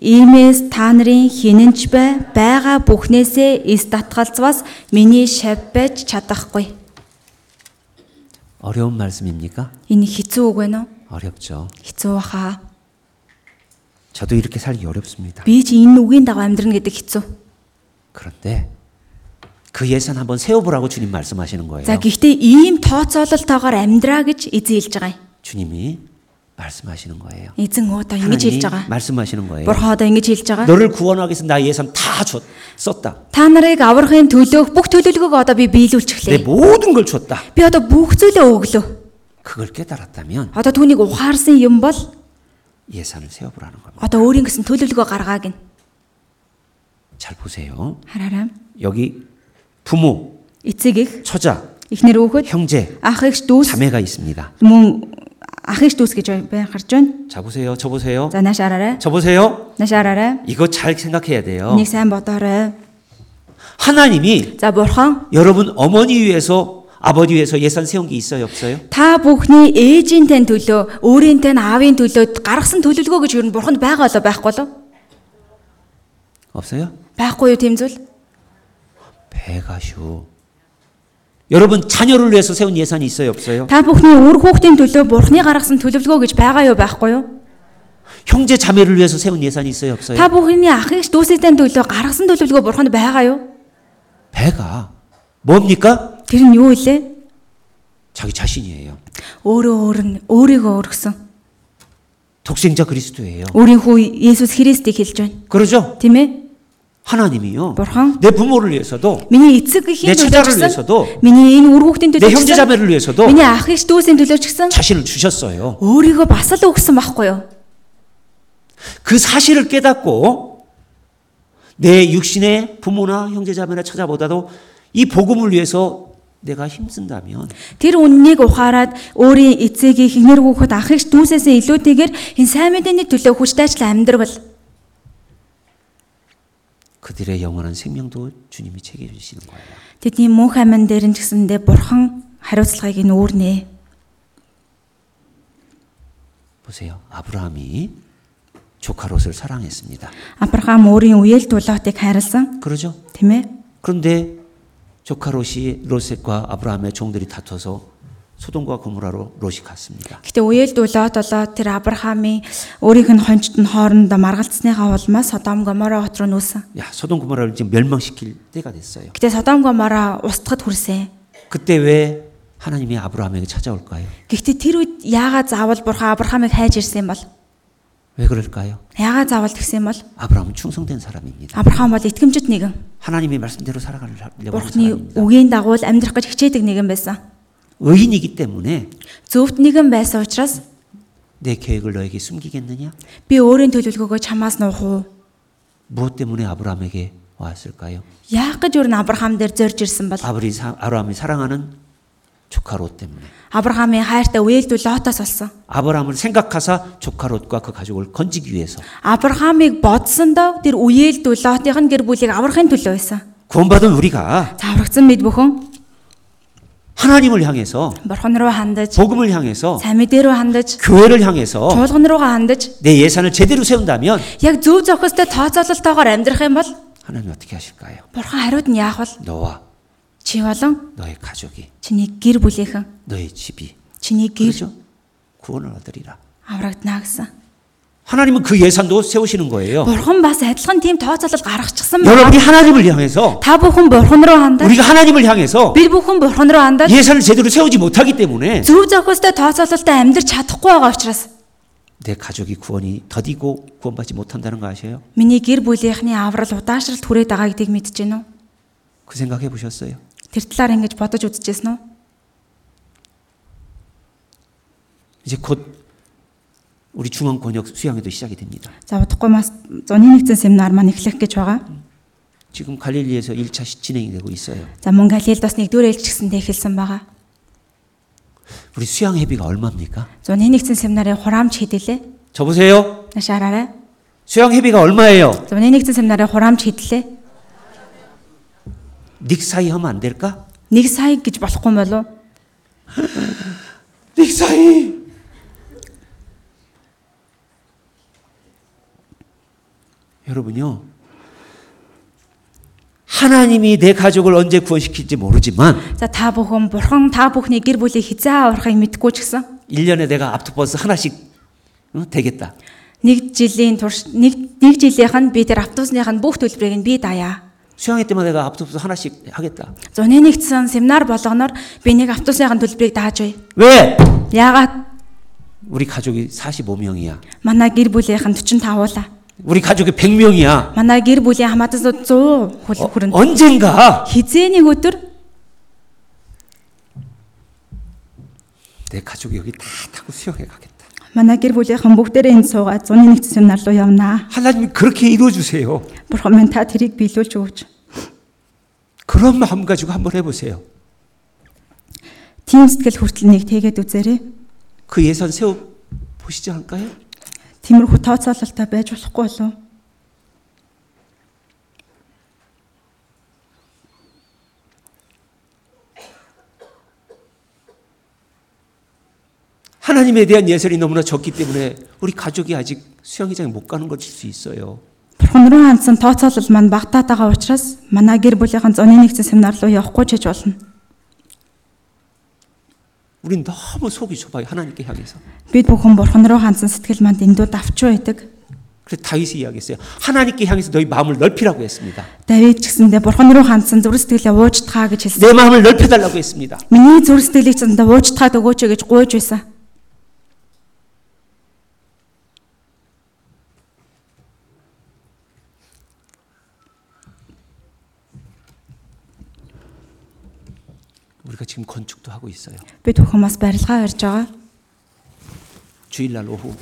Иймээс та нарын хинэнч бай байгаа бүхнээсээ эс татгалзвас миний шав байж чадахгүй. 어려운 말씀입니까? Энэ хэцүү үг байна уу? 어렵죠. Хэцүү баха. 저도 이렇게 살기 어렵습니다. Би ч энэ үгийн дагуу амьдрна гэдэг хэцүү. 그런데 그 예산 한번 세워보라고 주님 말씀하시는 거예요. За гэхдээ ийм тооцоололтоогоор амьдраа гэж эзэн хэлж байгаа юм. 주님이 말씀하시는 거예요. Эзэн өөдөө ингэж хэлж байгаа. 말씀하시는 거예요. Бурхан одоо ингэж хэлж байгаа. 너를 구원하기 위해서 나 예산 다 줬, 썼다. Та нарыг аврахын төлөөх бүх төлөвлөгөөг одоо би 내 биелүүлчихлээ. 모든 걸 줬다. Би одоо бүх зүйлээ өглөө. 그걸 깨달았다면 Одоо түүнийг ухаарсан юм бол 예산을 세워보라는 겁니다. одоо өөрийн гэсэн төлөвлөгөө гаргааг нь. 잘 보세요. Хараарай. 여기 부모, Эцэг их, 처자, эхнэр хүүхэд, 형제, ах эгч дүүс 자매가 있습니다. мөн ах эгч дүүс гэж байна гарч байна. 자 보세요. 저 보세요. За нааш хараарай. 저 보세요. Нааш хараарай. 이거 잘 생각해야 돼요. Энийг сайн бодоорой. 하나님이 За бурхан 여러분 어머니 위해서 아버지 위해서 예산 세운 게 있어요, 없어요? та бүхний ээжийн тань төлөө, өөрийн тань аавын төлөө гаргасан төлөвлөгөө гэж юу н бурханд байгаа болоо байхгүй болов? 없어요? Байхгүй юу тийм зүйл? 배가슈. 여러분 자녀를 위해서 세운 예산이 있어요, 없어요? Та бүхний үр хүүхдийн төлөө бурхны гаргасан төлөвлөгөө гэж байгаа юу байхгүй юу? 형제 자매를 위해서 세운 예산이 있어요, 없어요? Та бүхний ах эгч дүүсийн тань төлөө гаргасан төлөвлөгөө бурханд байгаа юу? 배가 뭡니까? Тэр нь юу илээ? 자기 자신이에요. Өөрөө өөр нь өөрийгөө өргөсөн. 독생자 그리스도예요. Өөрийн хүү Есүс Христийг хэлж байна. 그러죠? Тийм ээ? 하나님이요. Бурхан 내 부모를 위해서도 миний эцэг 내 эхийн төлөө ч 처자를 гэсэн 위해서도 миний энэ үр хүүхдийн 내 төлөө ч 형제 гэсэн 자매를 위해서도 миний ах ээж дүүсийн төлөө ч гэсэн 자신을 주셨어요. өөрийгөө бас л өгсөн байхгүй юу? 그 사실을 깨닫고 내 육신의 부모나 형제 자매나 처자보다도 이 복음을 위해서 내가 힘쓴다면 Тэр үннийг ухаарад өөрийн эцэгийг хигнэр хүүхэд ах ээж дүүсээсээ илүүтэйгээр энэ сайн мэдээний төлөө хүчтэйчлан амьдрал 그들의 영원한 생명도 주님이 책임지시는 거예요. тэдний мөнх амин дээр нь ч гэсэндээ бурхан хариуцлагыг нь өөрнэ. 보세요. 아브라함이 조카 롯을 사랑했습니다. Авраам өөрийн үеэл дулаатыг хайрласан 그러죠? тийм ээ. 그런데 조카 롯이 롯과 아브라함의 종들이 다퉈서 소돔과 고모라로 롯이 갔습니다. Гэтэ үеэлд улаад болоо тэр Авраамийн өөрийнх нь хончд нь хоорондоо маргалцсныхаа улмаас Содом Гомора хот руу нүүсэн. 야, 소돔 고모라를 지금 멸망시킬 때가 됐어요. Гэтэ Содом Гомора устгад хүрсэн. 그때 왜 하나님이 아브라함에게 찾아올까요? Гэхдээ тэр үед яагаад заавал бурхан Авраамыг хайж ирсэн юм бол? 왜 그럴까요? 야가 자월 특세 бол 아브라함은 충성된 사람입니다. 아브라함 бол итгэмжит нэгэн. 하나님의 말씀대로 살아가려고 하는 사람입니다. Бурхны үгийн дагуу л амьдрах гэж хичээдэг нэгэн байсан. 의인이기 때문에 Зөвхт нэгэн байсан учраас 내 계획을 너에게 숨기겠느냐? би өөрийн төлөвлөгөөгөө чамаас нуух уу? 무엇 때문에 아브라함에게 왔을까요? Яах гэж өөр нь Авраам дээр зорж ирсэн бол? 아브리 사- 아브라함이 사랑하는 조카 롯 때문에 Авраамийн хайртай үеэлдүү Лотоос болсон. 아브라함을 생각하사 조카 롯과 그 가족을 건지기 위해서 Авраамыг бодсондоо тэр үеэлдүү Лотын гэр бүлийг аврахын төлөө байсан. 구원받은 우리가 Заврагдсан бид бүхэн 하나님을 향해서 Бурхан руу хандаж, 복음을 향해서 сайн мэдээ рүү хандаж, 교회를 향해서 чуулган руугаа хандаж, 내 예산을 제대로 세운다면 яг зөв зохистой тооцоололтойгоор амьдрах юм бол 하나님 어떻게 하실까요? Бурхан хариуд нь яах вэ? 너와 Чи болон 너의 가족이 чиний гэр бүлийнхэн, 너의 집이 чиний гэр 그렇죠? 구원을 얻으리라. аврагдана гэсэн. 하나님은 그 예산도 세우시는 거예요. Бурхан бас адилхан тийм тооцоолол гаргачихсан 여러분이 байна. 하나님을 향해서 Та бүхэн Бурхан руу хандаж, 우리가 하나님을 향해서 бид бүхэн Бурхан руу хандаж 예산을 제대로 세우지 못하기 때문에 зөв зохистой тооцоололтой амьдрч чадахгүй байгаа учраас 내 가족이 구원이 더디고 구원받지 못한다는 거 아세요? миний гэр бүлийнхний аврал удаашралт хүрээд байгаа гэдгийг мэдэж байна уу? 그 생각해 보셨어요? Тэр талаар ингэж бодож үзчихсэн үү? 이제 곧 우리 중앙 권역 수양회도 시작이 됩니다. За удахгүй бас зуны нэгдсэн семинар маань эхлэх гэж байгаа. 지금 갈릴리에서 1차 진행이 되고 있어요. За мөн Галилд бас нэгдүгээр ээлжчихсэндээ эхэлсэн байгаа. 우리 수양회비가 얼마입니까? Зуны нэгдсэн семинарын хураамж хэдэлээ. 저 보세요. Нашаараарай. 수양회비가 얼마예요? Зуны нэгдсэн семинарын хураамж хэдэлээ. 닉 사이 하면 안 될까? 1 сая гэж болохгүй юм болов уу? 닉 사이. 여러분요. 하나님이 내 가족을 언제 구원시킬지 모르지만 За та бүхэн бурхан та бүхний гэр бүлийг хизээ аврахыг мэдгүй ч гэсэн 1년에 내가 автобус 하나씩 응? 되겠다. нэг жилийн турш нэг нэг жилийнх нь би тэр автобусных нь бүх төлбөрийг нь би даяа. 수양회 때마다 내가 автобус 하나씩 하겠다. Зуны нэгдсэн семинар болгоноор би нэг автобусных төлбөрийг дааж бай. 왜? Яагаад 우리 가족이 45명이야. манай гэр бүлийнх нь 45 уулаа. 우리 가족이 100명이야. Манай гэр бүлийн хамаатан 100 хүл хүрэн. 언젠가 Хизээний өдөр 내 가족이 여기 다 타고 수영해 가겠다. манай гэр бүлийнхэн бүгдээрээ энд суугаад зуны нэгдсэн семинар руу явнаа. 하나님 그렇게 이루어 주세요. Бурхан минь та тэрийг биелүүлж өгөөч. 그런 마음 가지고 한번 해보세요. Тийм сэтгэл хүртэл нэг тэгээд үзээрэй. 그 예산 세워 보시지 않을까요? Тиймэрхүү тооцоололтой байж болохгүй болов уу? 하나님에 대한 예산이 너무나 적기 때문에 우리 가족이 아직 수영장에 못 가는 것일 수 있어요. Бурхан руу хандсан тооцоолол маань багтаад байгаа учраас манай гэр бүлийнхэн зуны нэгдсэн семинар руу явахгүй ч гэж болно. 우린 너무 속이 좁아요. 하나님께 향해서. бид бүхэн бурхан руу хандсан сэтгэл манд эндүү давчуу байдаг. 그래서 다윗이 이야기했어요. 하나님께 향해서 너희 마음을 넓히라고 했습니다. 다윗 гэсэн дэ бурхан руу хандсан зүрх сэтгэлээ уужтгаа гэж хэлсэн. 내 마음을 넓혀 달라고 했습니다. миний зүрх сэтгэлийг зөндөө уужтгаад өгөөч гэж гуйж байсан. 우리가 지금 건축도 하고 있어요. бид бүхэн бас барилга барьж байгаа. 주일날 오후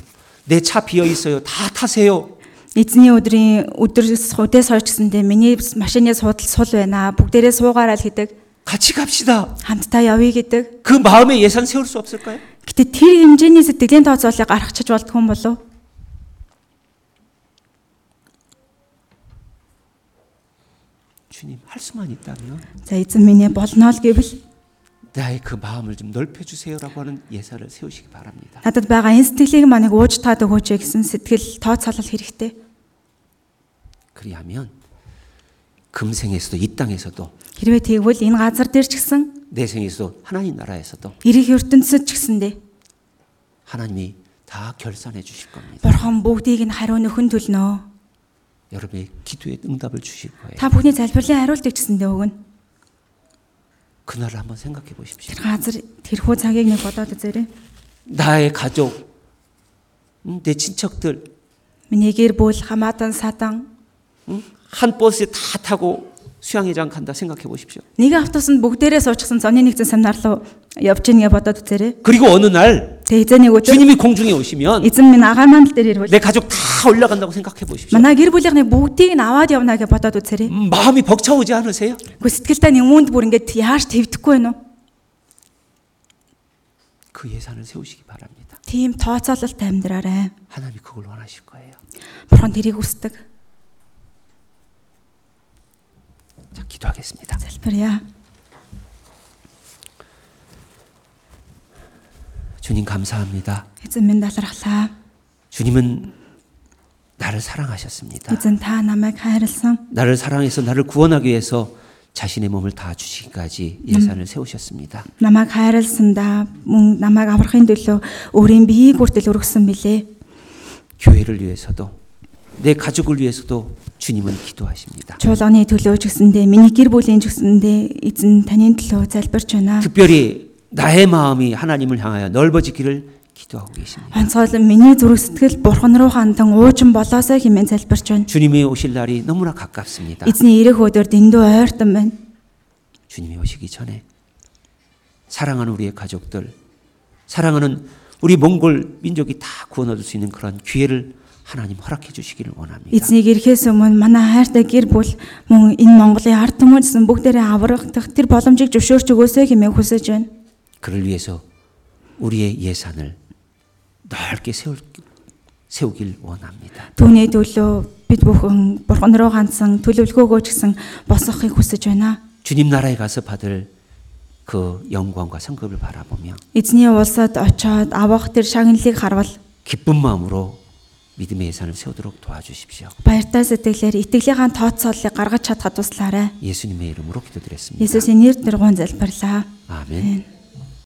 내 차 비어 있어요. 다 타세요. Эзний өдрийн өдрөөс худаас хойч гэсэндээ миний машины суудал сул байна. Бүгдээрээ суугаараа л гэдэг. 같이 갑시다. Хамтдаа явъя гэдэг. 그 마음에 예산 세울 수 없을까요? Гэтэ тэр хэмжээний сэтгэлийн тооцоолыг гаргачих болдгоо юм болов? 주님 할 수만 있다면 За эзэн минь ээ болно л гэвэл 나의 그 마음을 좀 넓혀 주세요라고 하는 예산을 세우시기 바랍니다. надад байгаа энэ сэтгэлийг манайг ууж таад өгөөч гэсэн сэтгэл тооцоолол хэрэгтэй. 그리하면 금생에서도 이 땅에서도 Хэрвээ тэгвэл энэ газар дээр ч гэсэн 내 생에서도 하나님 나라에서도 эрэх ертөнцид ч гэсэндээ 하나님이 다 결산해 주실 겁니다. бурхан бүгдийг нь хариу нөхөн төлнө. 여러분의 기도에 응답을 주실 거예요. Та бүхний залбирлын хариултыг гэсэндээ өгнө. 그날을 한번 생각해 보십시오. Тэр газар тэрхүү цагийг нэг бодоод үзээрэй. 나의 가족, 음, 내 친척들 Миний гэр бүл хамаатан садан 음, 한 버스에 다 타고 수양회장 간다 생각해 보십시오. нэг автобусанд бүгдээрээ суучихсан зоны нэгэн семинар руу явж ийнгээ бодоод үзээрэй. 그리고 어느 날 Тэгээ эзэн нэг өдөр 주님이 공중에 오시면 эзэн минь агаан мандал дээр ирвэл 내 가족 다 올라간다고 생각해 보십시오. манай гэр бүлийнхний бүгдийг нь аваад явна гэж бодоод үзээрэй. 음, 마음이 벅차오지 않으세요? Гэхдээ сэтгэлдээ нэг үүнд бүр ингээд яаж твдэхгүй вэ нүү? 그 예산을 세우시기 바랍니다. Тийм тооцоололтой амьдраарай. 하나님이 그걸 원하실 거예요. Бурхан тэрийг хүсдэг. 자, 기도하겠습니다. Залбирая. 주님 감사합니다. Эзэн минь талархлаа. 주님은 나를 사랑하셨습니다. Эзэн та намайг хайрлсан. 나를 사랑해서 나를 구원하기 위해서 자신의 몸을 다 주시기까지 예산을 세우셨습니다. Намайг хайрлсандаа мөн намайг аврахын төлөө өөрийн биеийг хүртэл өргөсөн билээ. 교회를 위해서도 내 가족을 위해서도 주님은 기도하십니다. Чуулганы төлөө ч гэсэндээ миний гэр бүлийн ч гэсэндээ эзэн таны төлөө залбирч байна. 특별히 나의 마음이 하나님을 향하여 넓어지기를 기도하고 계십니다. Онцгойлон миний зүрх сэтгэл бурхан руу хандан уужин болоосоо хэмээн залбирч байна. 주님이 오실 날이 너무나 가깝습니다. Эзний ирэх өдөр дэндүү ойртон байна. 주님이 오시기 전에 사랑하는 우리의 가족들, 사랑하는 우리 몽골 민족이 다 구원 얻을 수 있는 그런 기회를 하나님 허락해 주시기를 원합니다. Эзнийг ирэхээс өмнө манай хайртай гэр бүл мөн энэ Монголын ард түмэнсэн бүгдээрээ аврагдах тэр боломжийг зөвшөөрч өгөөсэй хэмээн хүсэж байна. 그를 위해서 우리의 예산을 넓게 세울, 세우길 원합니다. Түүний төлөө бид бүхэн бурхан руу ганцсан төлөвлөгөөгөө ч гэсэн босгохыг хүсэж байна. 주님 나라에 가서 받을 그 영광과 성급을 바라보며 Эзний улсад очоод авах тэр шагналыг харвал 기쁜 마음으로 믿음의 예산을 세우도록 도와주십시오. баяртай сэтгэлээр итгэлийнхаа тооцооллыг гаргаж чадхад туслаарай. 예수님의 이름으로 기도드렸습니다. Есүсийн нэр дээр гун залбирлаа. 아멘. Амен.